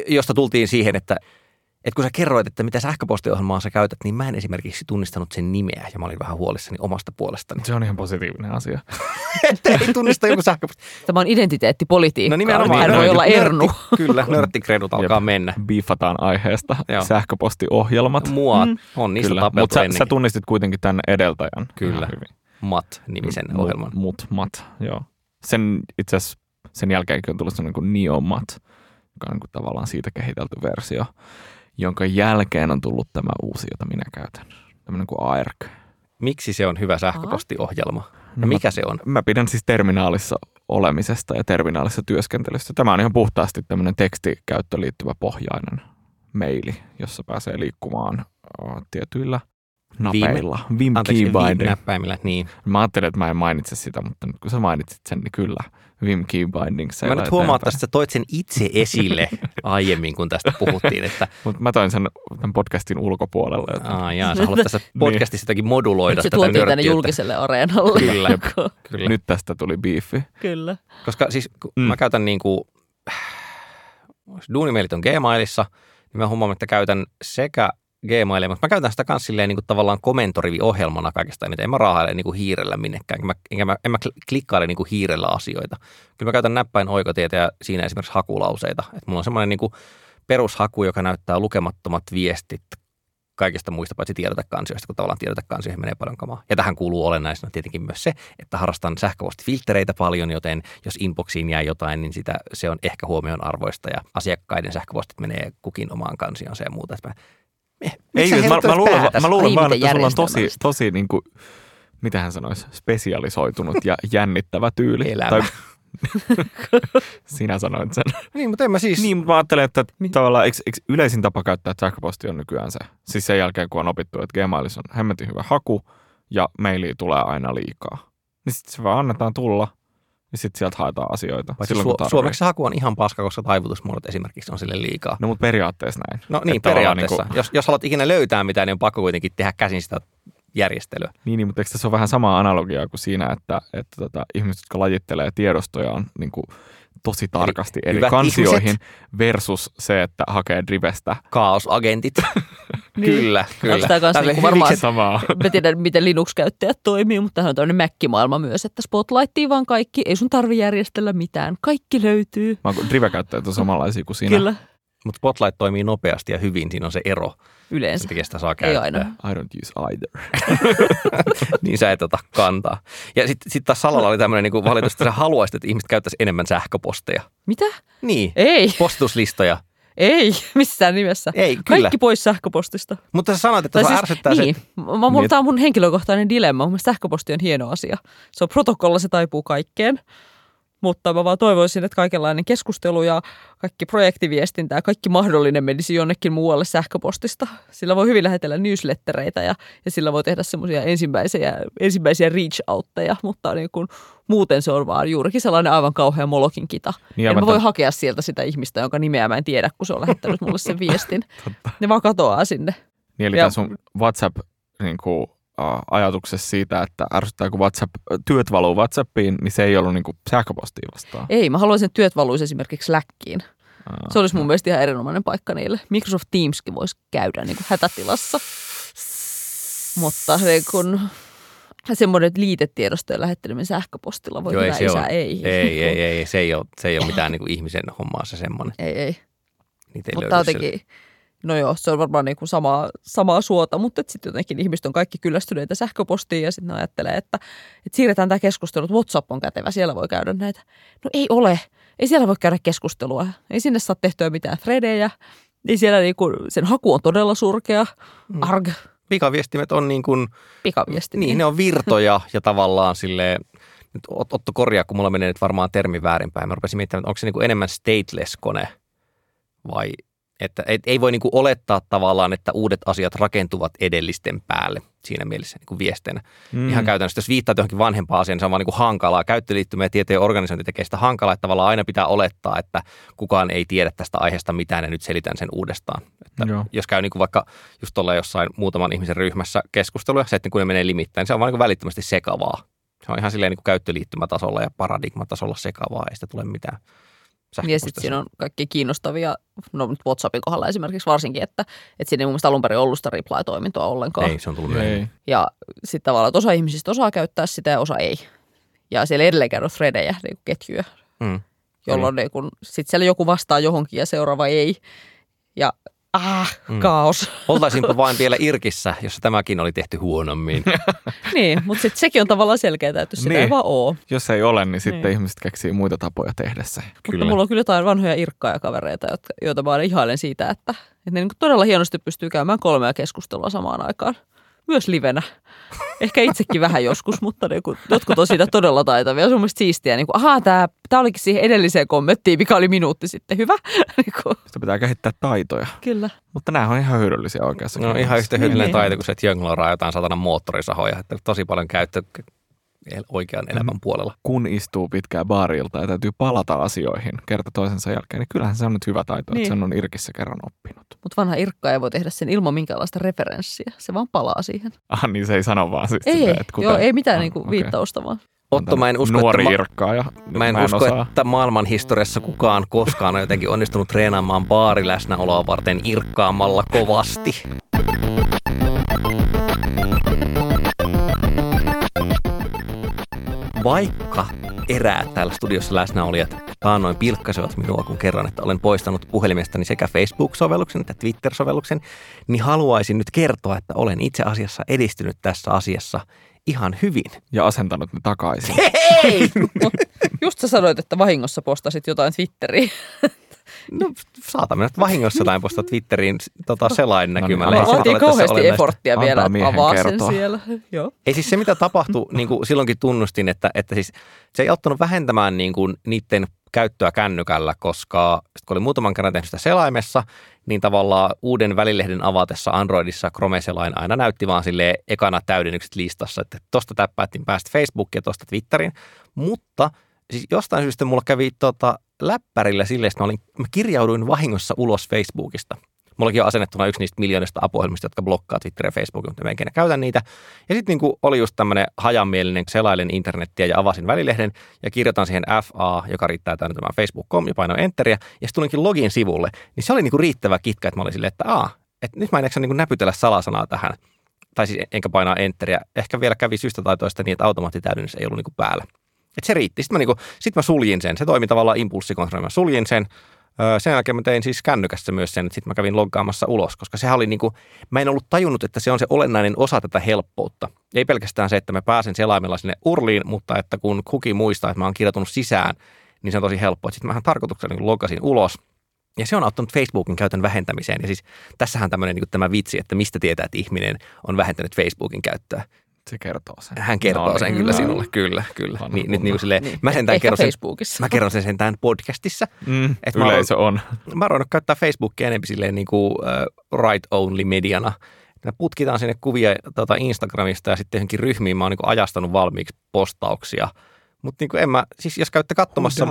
Josta tultiin siihen, että että kun sä kerroit, että mitä sähköpostiohjelmaa sä käytät, niin mä en esimerkiksi tunnistanut sen nimeä ja mä olin vähän huolissani omasta puolestani. Se on ihan positiivinen asia. että ei tunnista joku sähköposti. Tämä on identiteettipolitiikkaa. No nimenomaan. Hän voi olla nörtti- Ernu. Kyllä, nörttikredut alkaa mennä. Biifataan aiheesta Joo. sähköpostiohjelmat. Mua mm. on niistä Kyllä, tapeltu mutta sä, sä tunnistit kuitenkin tämän edeltäjän. Kyllä. MAT-nimisen Mut- ohjelman. Mut, mat, joo. Sen itse asiassa sen jälkeenkin on tullut sellainen kuin Neomat, joka on niin tavallaan siitä kehitelty versio, jonka jälkeen on tullut tämä uusi, jota minä käytän. Tämmöinen kuin ARC. Miksi se on hyvä sähköpostiohjelma? No mikä se on? Mä pidän siis terminaalissa olemisesta ja terminaalissa työskentelystä. Tämä on ihan puhtaasti tämmöinen tekstikäyttöön liittyvä pohjainen maili, jossa pääsee liikkumaan tietyillä napeilla. Vim Anteeksi, näppäimillä, niin. Mä ajattelin, että mä en mainitse sitä, mutta nyt kun sä mainitsit sen, niin kyllä. Vim Keybinding. Mä nyt huomaan, että sä toit sen itse esille aiemmin, kun tästä puhuttiin, että Mutta mä toin sen tämän podcastin ulkopuolelle. Joten... aa, jaa, sä haluat tässä podcastissa jotakin moduloida Nyt se tätä tuotiin tänne julkiselle areenalle. Kyllä, kyllä. Nyt tästä tuli biifi. Kyllä. Koska siis kun Mm. mä käytän niin kuin, duunimailit on Gmailissa, niin mä huomaan, että käytän sekä Gmailia, mutta mä käytän sitä myös niin kuin tavallaan komentorivi-ohjelmana kaikesta eniten. En mä raahaile niin kuin hiirellä minnekään, enkä mä, enkä mä, en mä kl- klikkaile niin kuin hiirellä asioita. Kyllä mä käytän näppäin oikotietä ja siinä esimerkiksi hakulauseita. Et mulla on semmoinen niin perushaku, joka näyttää lukemattomat viestit kaikista muista paitsi tiedotekansioista, kun tavallaan tiedotekansioihin menee paljon kamaa. Ja tähän kuuluu olennaisena tietenkin myös se, että harrastan sähköpostifilttereitä paljon, joten jos inboxiin jää jotain, niin sitä, se on ehkä huomion arvoista ja asiakkaiden sähköpostit menee kukin omaan kansioonsa ja muuta. Että Mä, Ei, mä, mä, luulen, päätäsi? mä luulen vaan, että sulla on tosi, tosi niin kuin, mitä hän sanoisi, spesialisoitunut ja jännittävä tyyli. Elämä. Tai, sinä sanoit sen. Niin, mutta en mä siis... Niin, mutta mä ajattelen, että tavallaan eikö, eikö yleisin tapa käyttää sähköpostia on nykyään se. Siis sen jälkeen, kun on opittu, että Gmailissa on hemmetin hyvä haku ja maili tulee aina liikaa. Niin sitten se vaan annetaan tulla ja sitten sieltä haetaan asioita. Paitsi silloin, su- suomeksi se haku on ihan paska, koska taivutusmuodot esimerkiksi on sille liikaa. No mutta periaatteessa näin. No niin, Että periaatteessa. Niin, Jos, jos haluat ikinä löytää mitään, niin on pakko kuitenkin tehdä käsin sitä järjestelyä. niin, niin, mutta eikö tässä ole vähän samaa analogiaa kuin siinä, että, että tota, ihmiset, jotka lajittelee tiedostoja niin kuin tosi tarkasti eri hyvät kansioihin ihmiset. versus se, että hakee drivestä Kaosagentit. Niin. kyllä, kyllä. Kanssa Tälle niinku varmaan- samaa. Mä tiedän, miten Linux-käyttäjät toimii, mutta tämähän on tämmöinen Mac-maailma myös, että Spotlightiin vaan kaikki, ei sun tarvi järjestellä mitään, kaikki löytyy. Mä oon- Drive-käyttäjät on samanlaisia kuin sinä. Kyllä, Mutta Spotlight toimii nopeasti ja hyvin, siinä on se ero. yleensä. Sen takia sitä saa Ei käyttää. aina. I don't use either. niin sä et ota kantaa. Ja sitten sit taas Salalla oli tämmöinen niin valitus, että sä haluaisit, että ihmiset käyttäisi enemmän sähköposteja. Mitä? Niin, Ei, postituslistoja. Ei, missään nimessä. Ei, kyllä. Kaikki pois sähköpostista. Mutta sä sanoit, että se ärsyttää niin, se. mä, Niin. tämä on mun henkilökohtainen dilemma. Mun sähköposti on hieno asia. Se on protokolla, se taipuu kaikkeen. Mutta mä vaan toivoisin, että kaikenlainen keskustelu ja kaikki projektiviestintä ja kaikki mahdollinen menisi jonnekin muualle sähköpostista. Sillä voi hyvin lähetellä newslettereitä ja, ja sillä voi tehdä semmoisia ensimmäisiä, ensimmäisiä reach-outteja, mutta niin kun, muuten se on vaan juurikin sellainen aivan kauhea molokin kita. Niin, en mä voi hakea sieltä sitä ihmistä, jonka nimeä mä en tiedä, kun se on lähettänyt mulle sen viestin. Ne vaan katoaa sinne. Niin eli Ja- sun WhatsApp niin kuin, ajatuksessa siitä, että ärsyttää kun WhatsApp, työt valuu WhatsAppiin, niin se ei ollut niin kuin sähköpostiin vastaan. Ei, mä haluaisin, että työt valuisi esimerkiksi Slackiin. Aa, Se olisi mun mielestä ihan erinomainen paikka niille. Microsoft Teamskin voisi käydä niin kuin hätätilassa. Mutta se kun semmoinen liitetiedostojen lähetteleminen sähköpostilla voi Joo, hyvä ei se isä, ole. ei. Ei, ei, ei, se ei ole, se ei ole mitään niin kuin ihmisen hommaa se semmoinen. ei, ei. Niitä ei Mutta jotenkin, no joo, se on varmaan niin kuin samaa, samaa suota, mutta sitten jotenkin ihmiset on kaikki kyllästyneitä sähköpostiin ja sitten ajattelee, että, että siirretään tämä keskustelu, että WhatsApp on kätevä, siellä voi käydä näitä. No ei ole, ei siellä voi käydä keskustelua, ei sinne saa tehtyä mitään threadejä, ei siellä niinku, sen haku on todella surkea, arg, Pikaviestimet on niin kuin, pikaviesti. niin ne on virtoja ja tavallaan silleen, nyt Ot- Otto korjaa, kun mulla menee nyt varmaan termi väärinpäin. Mä rupesin miettimään, että onko se niin kuin enemmän stateless-kone vai että et, ei voi niin kuin olettaa tavallaan, että uudet asiat rakentuvat edellisten päälle siinä mielessä niin kuin viesteinä. Mm. Ihan käytännössä, jos viittaa johonkin vanhempaan asiaan, niin se on vaan niin kuin hankalaa. Käyttöliittymä ja tietojen organisointi tekee sitä hankalaa, että tavallaan aina pitää olettaa, että kukaan ei tiedä tästä aiheesta mitään ja nyt selitän sen uudestaan. Että Joo. jos käy niin kuin vaikka just tuolla jossain muutaman ihmisen ryhmässä keskustelua, se, että kun ne menee limittäin, niin se on vaan niin kuin välittömästi sekavaa. Se on ihan silleen niin kuin käyttöliittymätasolla ja paradigmatasolla sekavaa, ei sitä tule mitään. Ja sitten siinä on kaikki kiinnostavia, no nyt WhatsAppin kohdalla esimerkiksi varsinkin, että, että siinä ei mun mielestä alun perin ollut sitä reply-toimintoa ollenkaan. Ei, se on tullut myöhemmin. Ei. Ja sitten tavallaan, että osa ihmisistä osaa käyttää sitä ja osa ei. Ja siellä ei edelleenkään ole threadejä, niin kuin ketjuja, Mm. jolloin niin kun, sit siellä joku vastaa johonkin ja seuraava ei. Ja ah, Mm. kaos. Oltaisinpa vain vielä Irkissä, jossa tämäkin oli tehty huonommin. niin, mutta sitten sekin on tavallaan selkeää, että sitä Niin. ei vaan ole. Jos ei ole, niin sitten Niin. ihmiset keksii muita tapoja tehdä se. Mutta mulla on kyllä jotain vanhoja irkkaajakavereita, jotka, joita mä aina ihailen siitä, että, että ne niin todella hienosti pystyy käymään kolmea keskustelua samaan aikaan. Myös livenä. Ehkä itsekin vähän joskus, mutta niin kuin, jotkut on siitä todella taitavia. Se on mun mielestä siistiä. Niin kuin, ahaa, tämä, tämä olikin siihen edelliseen kommenttiin, mikä oli minuutti sitten. Hyvä. niin kuin, Sitä pitää kehittää taitoja. kyllä. Mutta nämä on ihan hyödyllisiä oikeassa. No ihan yhtä hyödyllinen Niin. taito kuin se, että jongloraa jotain satana moottorisahoja. Että tosi paljon käyttö oikean elämän puolella. Kun istuu pitkään baarilta ja täytyy palata asioihin kerta toisensa jälkeen, niin kyllähän se on nyt hyvä taito, Niin. että sen on Irkissä kerran oppinut. Mutta vanha irkkaaja voi tehdä sen ilman minkäänlaista referenssiä. Se vaan palaa siihen. Ah, niin se ei sano vaan siis Ei, silleen, ei, että joo, ei mitään Ah, niinku okei. viittausta vaan. Otto, mä en usko, Nuori että, ma- irkkaaja. mä en usko osaa. että maailman historiassa kukaan koskaan on jotenkin onnistunut treenaamaan baariläsnäoloa varten irkkaamalla kovasti. Vaikka eräät täällä studiossa läsnäolijat taannoin pilkkasivat minua, kun kerran, että olen poistanut puhelimestani sekä Facebook-sovelluksen että Twitter-sovelluksen, niin haluaisin nyt kertoa, että olen itse asiassa edistynyt tässä asiassa ihan hyvin. Ja asentanut ne takaisin. Hei! Just sä sanoit, että vahingossa postasit jotain Twitteriin. No saatamme nyt vahingossa jotain postaa Twitteriin tota, selain näkymällä. No niin, kauheasti eforttia vielä, että avaa sen kertoa. siellä. Joo. Ei siis se, mitä tapahtui, niin kuin silloinkin tunnustin, että, että siis se ei auttanut vähentämään niin kuin niiden käyttöä kännykällä, koska sit kun oli muutaman kerran tehnyt sitä selaimessa, niin tavallaan uuden välilehden avatessa Androidissa Chrome-selain aina näytti vaan sille ekana täydennykset listassa, että tosta täppäettiin päästä Facebookiin ja tosta Twitteriin, mutta siis jostain syystä mulla kävi tota, läppärillä silleen, että mä, olin, mä kirjauduin vahingossa ulos Facebookista. Mullakin on asennettuna yksi niistä miljoonista apuohjelmista, jotka blokkaa Twitter ja Facebook, mutta mä en ikinä käytä niitä. Ja sitten niinku oli just tämmöinen hajamielinen, selailen internettiä ja avasin välilehden ja kirjoitan siihen FA, joka riittää tänne tämän Facebook.com ja painoin enteriä. Ja sitten tulinkin login sivulle, niin se oli niinku riittävä kitka, että mä olin silleen, että aa, että nyt mä en niinku näpytellä salasanaa tähän. Tai siis enkä painaa enteriä. Ehkä vielä kävi syystä tai toista niin, että automaattitaydennys ei ollut niinku päällä. Et se riitti. Sitten mä, niinku, sit mä suljin sen. Se toimi tavallaan impulssikontrollina. Mä suljin sen. Öö, sen jälkeen mä tein siis kännykässä myös sen, että sitten mä kävin loggaamassa ulos, koska sehän oli niinku, mä en ollut tajunnut, että se on se olennainen osa tätä helppoutta. Ei pelkästään se, että mä pääsen selaimella sinne urliin, mutta että kun kuki muistaa, että mä oon kirjoitunut sisään, niin se on tosi helppoa. Sitten mähän tarkoituksella niin loggasin ulos Ja se on auttanut Facebookin käytön vähentämiseen. Ja siis tässähän tämmöinen niin tämä vitsi, että mistä tietää, että ihminen on vähentänyt Facebookin käyttöä. Se kertoo sen. Hän kertoo No sen niin, kyllä no. sinulle, kyllä, kyllä. Vanha Niin, nyt niin silleen, Niin, mä ehkä kerron sen, mä kerron sen sentään podcastissa. Mm, Et mä oon- yleisö on. Mä oon käyttää Facebookia enemmän silleen niin kuin uh, right-only mediana. Me putkitaan sinne kuvia tota Instagramista ja sitten johonkin ryhmiin mä oon niin kuin ajastanut valmiiksi postauksia. Mutta niin en mä, siis jos käytte katsomassa,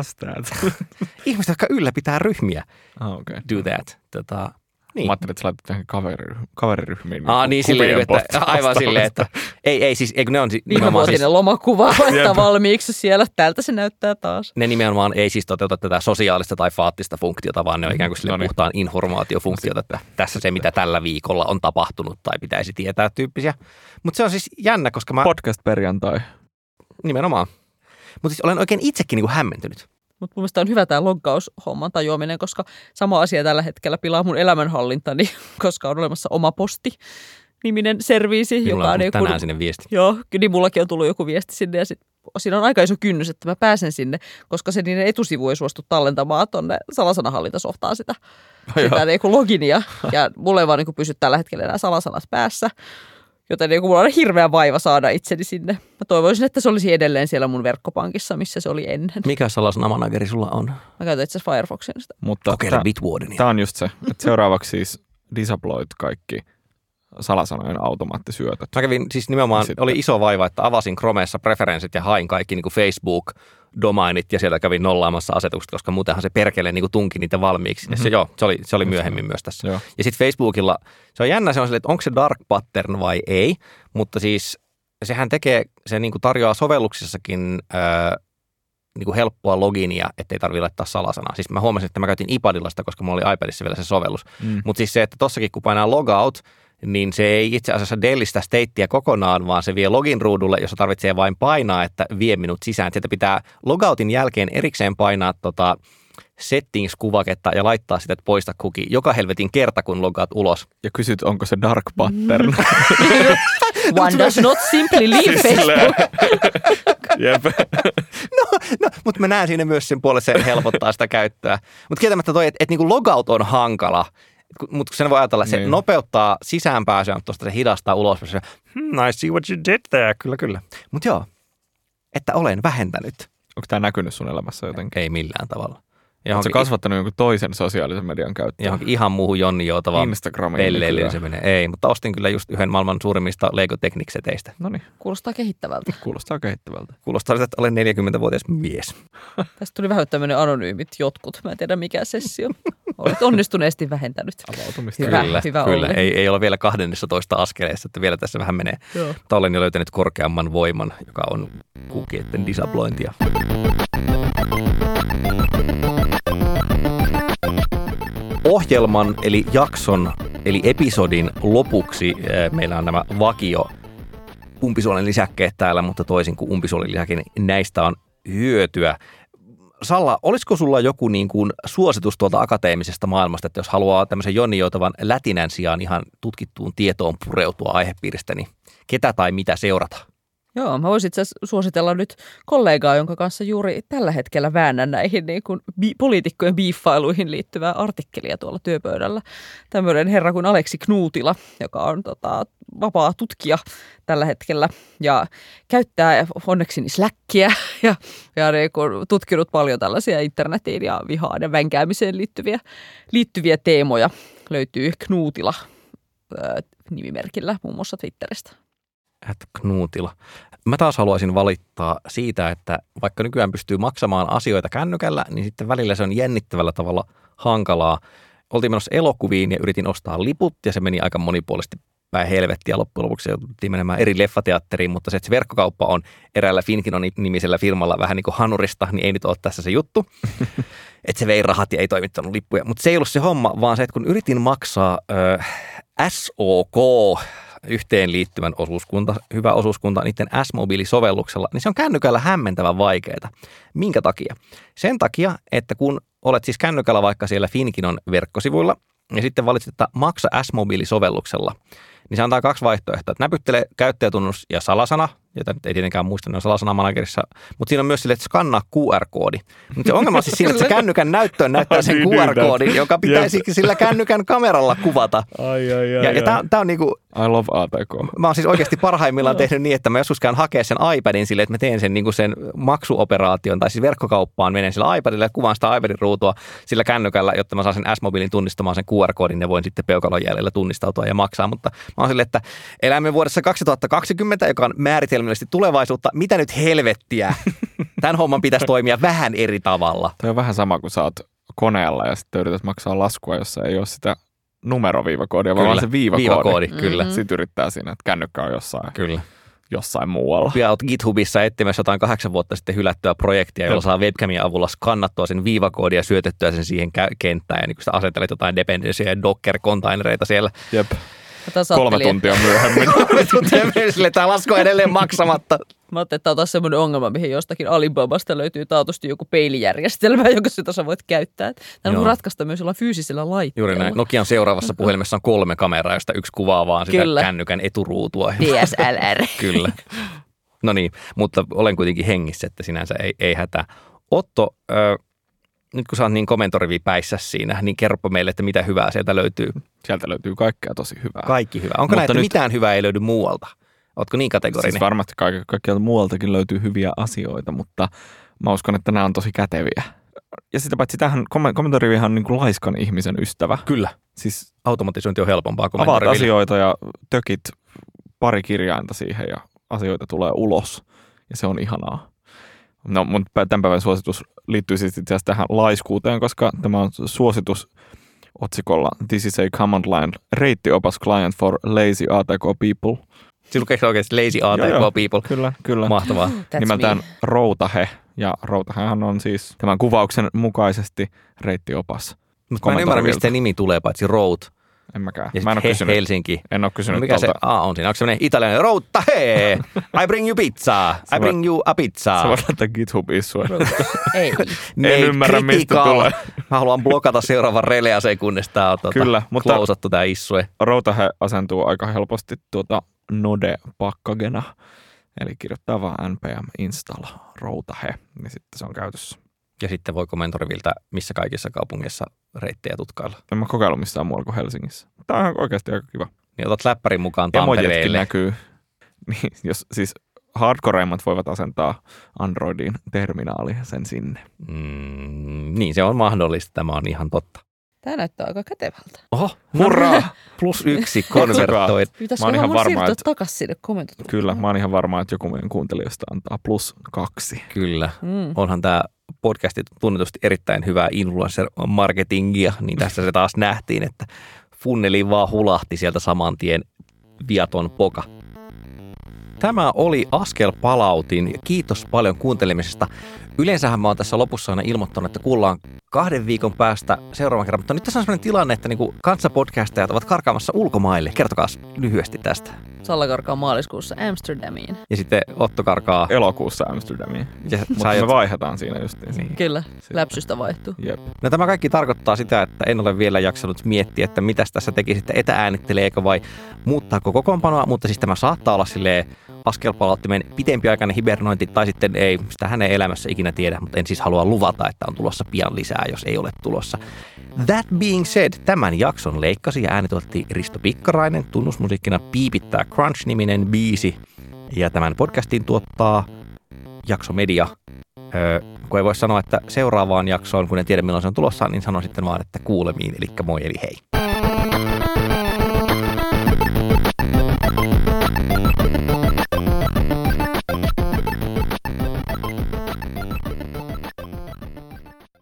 ihmiset, jotka ylläpitää ryhmiä, ah, okay. do that. Tota, niin. Mä ajattelin, että sä laitat johonkin kaveriryh- kaveriryhmiin. Aa, niin silleen, että aivan silleen, että ei, ei siis, eikö ne on si- Viime nimenomaan siis, lomakuva laittaa valmiiksi siellä. Tältä se näyttää taas. ne nimenomaan ei siis toteuta tätä sosiaalista tai faattista funktiota, vaan ne on ikään kuin sille No niin. puhtaan informaatiofunktiota, että tässä se, mitä tällä viikolla on tapahtunut tai pitäisi tietää tyyppisiä. Mutta se on siis jännä, koska mä Podcast perjantai. nimenomaan. Mutta siis olen oikein itsekin niin kuin hämmentynyt. Mutta mun mielestä on hyvä tämä loggaushomman tajuaminen, koska sama asia tällä hetkellä pilaa mun elämänhallintani, koska on olemassa oma posti niminen serviisi, Minulla joka on on joku, tänään sinne viesti. Joo, niin mullakin on tullut joku viesti sinne ja sit, siinä on aika iso kynnys, että mä pääsen sinne, koska se niiden etusivu ei suostu tallentamaan tuonne salasanahallintasoftaan sitä, sitä niin kuin loginia. Ja mulla ei vaan niin pysy tällä hetkellä enää salasanat päässä, joten niin mulla on hirveä vaiva saada itseni sinne. Mä toivoisin, että se olisi edelleen siellä mun verkkopankissa, missä se oli ennen. Mikä salasana manageri sulla on? Mä käytän itse asiassa Firefoxin sitä. Mutta Kokeile tää- Bitwardenia. Tämä on just se, että seuraavaksi siis disabloit kaikki salasanojen automaattisyötöt. Mä kävin siis nimenomaan, Sitten- oli iso vaiva, että avasin Chromessa preferenssit ja hain kaikki niin kuin Facebook, domainit ja sieltä kävin nollaamassa asetukset, koska muutenhan se perkele niin kuin tunki niitä valmiiksi. Mm-hmm. Se, joo, se oli, se oli myöhemmin myös tässä. Joo. Ja sitten Facebookilla, se on jännä, se on sille, että onko se dark pattern vai ei, mutta siis sehän tekee, se niin kuin tarjoaa sovelluksissakin öö, niin kuin helppoa loginia, ettei tarvitse laittaa salasanaa. Siis mä huomasin, että mä käytin iPadilla sitä, koska mulla oli iPadissa vielä se sovellus. Mm. Mutta siis se, että tossakin kun painaa logout, niin se ei itse asiassa delistä stateä kokonaan, vaan se vie login ruudulle, jossa tarvitsee vain painaa, että vie minut sisään. Sieltä pitää logoutin jälkeen erikseen painaa tota settings-kuvaketta ja laittaa sitä, että poista kuki joka helvetin kerta, kun logaat ulos. Ja kysyt, onko se dark pattern. One does not simply leave Facebook. Jep. No, mutta mä näen siinä myös sen puolesta, se helpottaa sitä käyttöä. Mutta kieltämättä toi, että et niinku logout on hankala, mutta sen voi ajatella, se Niin. nopeuttaa sisäänpääsyä, mutta tuosta se hidastaa ulos. Se, hmm, I see what you did there. Kyllä, kyllä. Mutta joo, että olen vähentänyt. Onko tämä näkynyt sun elämässä jotenkin? Ei millään tavalla. Oletko Johonkin, kasvattanut jonkun toisen sosiaalisen median käyttöä? johonkin ihan muuhun Jonni Joutavaan Instagramiin pelleilyyn se menee. Ei, mutta ostin kyllä just yhden maailman suurimmista Lego Technic-seteistä. No niin, Kuulostaa kehittävältä. kuulostaa kehittävältä. Kuulostaa siltä, että olen 40-vuotias mies. Tästä tuli vähän tämmöinen anonyymit jotkut. Mä en tiedä mikä sessio. Olet onnistuneesti vähentänyt. Avautumista. Hyvä. kyllä, kyllä. Olli. Ei, ei ole vielä 12 askeleessa, että vielä tässä vähän menee. Joo. Mutta olen jo löytänyt korkeamman voiman, joka on kukietten disablointia. Ohjelman eli jakson eli episodin lopuksi eh, meillä on nämä vakio umpisuolen lisäkkeet täällä, mutta toisin kuin umpisuolen lisäkin, niin näistä on hyötyä. Salla, olisiko sulla joku niin kuin suositus tuolta akateemisesta maailmasta, että jos haluaa tämmöisen Jonni Joutavan lätinän sijaan ihan tutkittuun tietoon pureutua aihepiiristä, niin ketä tai mitä seurata? Joo, mä voisin itse suositella nyt kollegaa, jonka kanssa juuri tällä hetkellä väännän näihin niin kuin bi- poliitikkojen biiffailuihin liittyvää artikkelia tuolla työpöydällä. Tämmöinen herra kuin Aleksi Knuutila, joka on tota, vapaa tutkija tällä hetkellä ja käyttää onneksi niin Slackia ja, ja niin kuin tutkinut paljon tällaisia internetiin ja vihaan ja vänkäämiseen liittyviä, liittyviä teemoja. Löytyy Knuutila nimimerkillä muun muassa Twitteristä. At Knuutila. Mä taas haluaisin valittaa siitä, että vaikka nykyään pystyy maksamaan asioita kännykällä, niin sitten välillä se on jännittävällä tavalla hankalaa. Oltiin menossa elokuviin ja yritin ostaa liput ja se meni aika monipuolisesti päin helvettiä. Loppujen lopuksi jouduttiin menemään eri leffateatteriin, mutta se, että se verkkokauppa on eräällä Finkinon-nimisellä firmalla vähän niin kuin hanurista, niin ei nyt ole tässä se juttu. että se vei rahat ja ei toimittanut lippuja. Mutta se ei ollut se homma, vaan se, että kun yritin maksaa ö, SOK yhteen liittyvän osuuskunta, hyvä osuuskunta niiden S-mobiilisovelluksella, niin se on kännykällä hämmentävän vaikeaa. Minkä takia? Sen takia, että kun olet siis kännykällä vaikka siellä Finkinon verkkosivuilla, ja sitten valitset, että maksa S-mobiilisovelluksella, niin se antaa kaksi vaihtoehtoa. Että näpyttele käyttäjätunnus ja salasana, jota nyt ei tietenkään muista, ne on salasana managerissa, mutta siinä on myös sille, että skannaa QR-koodi. Mutta se ongelma on siis siinä, että se kännykän näyttöön näyttää sen Niin, niin, QR-koodin, joka pitäisi sillä kännykän kameralla kuvata. Ai, ai, Ja, ja tämä, tämä on niinku, I love ATK. mä oon siis oikeasti parhaimmillaan tehnyt niin, että mä joskus käyn hakea sen iPadin sille, että mä teen sen, niin kuin sen maksuoperaation tai siis verkkokauppaan menen sillä iPadilla ja kuvaan sitä iPadin ruutua sillä kännykällä, jotta mä saan sen S-mobiilin tunnistamaan sen QR-koodin ja voin sitten peukalon jäljellä tunnistautua ja maksaa. Mutta mä oon silleen, että elämme vuodessa 2020, joka on määritelmällisesti tulevaisuutta. Mitä nyt helvettiä? Tämän homman pitäisi toimia vähän eri tavalla. Toi on vähän sama kuin sä oot koneella ja sitten yrität maksaa laskua, jossa ei ole sitä numeroviivakoodia, vaan vaan se viivakoodi. viivakoodi kyllä. Mhm. Sitten yrittää siinä, että kännykkä on jossain, Kyllä. jossain muualla. Pian olet GitHubissa etsimässä jotain kahdeksan vuotta sitten hylättyä projektia, jolla saa webcamin avulla skannattua sen viivakoodia ja syötettyä sen siihen kenttään. Ja niin kun sä asentelet jotain dependencyjä ja Docker-kontainereita siellä. Jep. Kolme tuntia myöhemmin. Kolme tuntia meni sille, tämä lasku edelleen maksamatta. Mä ajattelin, että tämä on taas semmoinen ongelma, mihin jostakin Alibabasta löytyy taatusti joku peilijärjestelmä, jonka sitä sä voit käyttää. Tämä Joo. on ratkaista myös jollain fyysisellä laitteella. Juuri näin. Nokian seuraavassa puhelimessa on kolme kameraa, josta yksi kuvaa vaan sitä Kyllä. kännykän eturuutua. DSLR. Kyllä. No niin, mutta olen kuitenkin hengissä, että sinänsä ei, ei hätää. Otto, ö, nyt kun sä oot niin komentorivi päissä siinä, niin kerropa meille, että mitä hyvää sieltä löytyy. Sieltä löytyy kaikkea tosi hyvää. Kaikki hyvää. Onko Mutta näin, että nyt- mitään hyvää ei löydy muualta? Ootko niin kategorinen? Siis varmasti kaik- kaikkialta muualtakin löytyy hyviä asioita, mutta mä uskon, että nämä on tosi käteviä. Ja sitä paitsi tähän kom- komentorivihan on niin kuin laiskan ihmisen ystävä. Kyllä. Siis Automatisointi on helpompaa kuin avaat asioita ja tökit pari kirjainta siihen ja asioita tulee ulos. Ja se on ihanaa. No, mun tämän päivän suositus liittyy siis itse asiassa tähän laiskuuteen, koska tämä on suositus otsikolla This is a command line reittiopas client for lazy ATK people. Siis lukeeko oikeasti Lazy Joo, ATK joo. people? Kyllä, kyllä. Mahtavaa. That's nimeltään me. Routahe. Ja Routahehan on siis tämän kuvauksen mukaisesti reittiopas. Mutta mä en ymmärrä, mistä nimi tulee, paitsi road. En mäkään. Ja Mä en ole he, kysynyt, Helsinki. en ole No kysynyt mikä se tuolta. A on siinä? Onko semmoinen italialainen routta hee? I bring you pizza. I bring you a Sä pizza. voit laittaa GitHubiin sua. Ei. Made ymmärrä, mistä tulee. Mä haluan blokata seuraavan relea sekunnista. Tää on tuota, Kyllä, mutta- klousattu tää issue. Routahe asentuu aika helposti tuota node-pakkagena. Eli kirjoittaa vaan npm install routahe, niin sitten se on käytössä. Ja sitten voi komentoriviltä missä kaikissa kaupungeissa reittejä tutkailla. En mä kokeillut missään muualla kuin Helsingissä. Tämä on ihan oikeasti aika kiva. Niin otat läppärin mukaan Emojetkin Tampereelle. näkyy. Niin, jos siis hardcoreimmat voivat asentaa Androidin terminaali sen sinne. Mm, niin se on mahdollista. Tämä on ihan totta. Tämä näyttää aika kätevältä. Oho, Hurraa! plus yksi konvertoit. Pitäisikö Mä oon ihan varma, siirtyä että- takaisin sinne komentot? Kyllä, mä oon ihan varma, että joku meidän kuuntelijoista antaa plus kaksi. Kyllä. Mm. Onhan tämä podcasti tunnetusti erittäin hyvää influencer-marketingia, niin tässä se taas nähtiin, että funneliin vaan hulahti sieltä saman tien viaton poka. Tämä oli Askel Palautin kiitos paljon kuuntelemisesta. Yleensähän mä oon tässä lopussa aina ilmoittanut, että kuullaan kahden viikon päästä seuraavan kerran, mutta nyt tässä on sellainen tilanne, että niinku kanssapodcastajat ovat karkaamassa ulkomaille. Kertokaa lyhyesti tästä. Salla karkaa maaliskuussa Amsterdamiin. Ja sitten Otto karkaa. Elokuussa Amsterdamiin. Ja Mutta me vaihdetaan siinä justiin. Niin. Kyllä, läpsystä vaihtuu. Jep. No tämä kaikki tarkoittaa sitä, että en ole vielä jaksanut miettiä, että mitä tässä tekisitte, etäänitteleekö vai muuttaako kokoonpanoa, mutta siis tämä saattaa olla silleen askelpalauttimen pitempiaikainen hibernointi tai sitten ei, sitä hän ei elämässä ikinä tiedä, mutta en siis halua luvata, että on tulossa pian lisää, jos ei ole tulossa. That being said, tämän jakson leikkasi ja äänituotti Risto Pikkarainen, tunnusmusiikkina Piipittää Crunch-niminen biisi ja tämän podcastin tuottaa Jakso Media. Öö, kun ei voi sanoa, että seuraavaan jaksoon, kun en tiedä milloin se on tulossa, niin sanon sitten vaan, että kuulemiin, eli moi eli hei.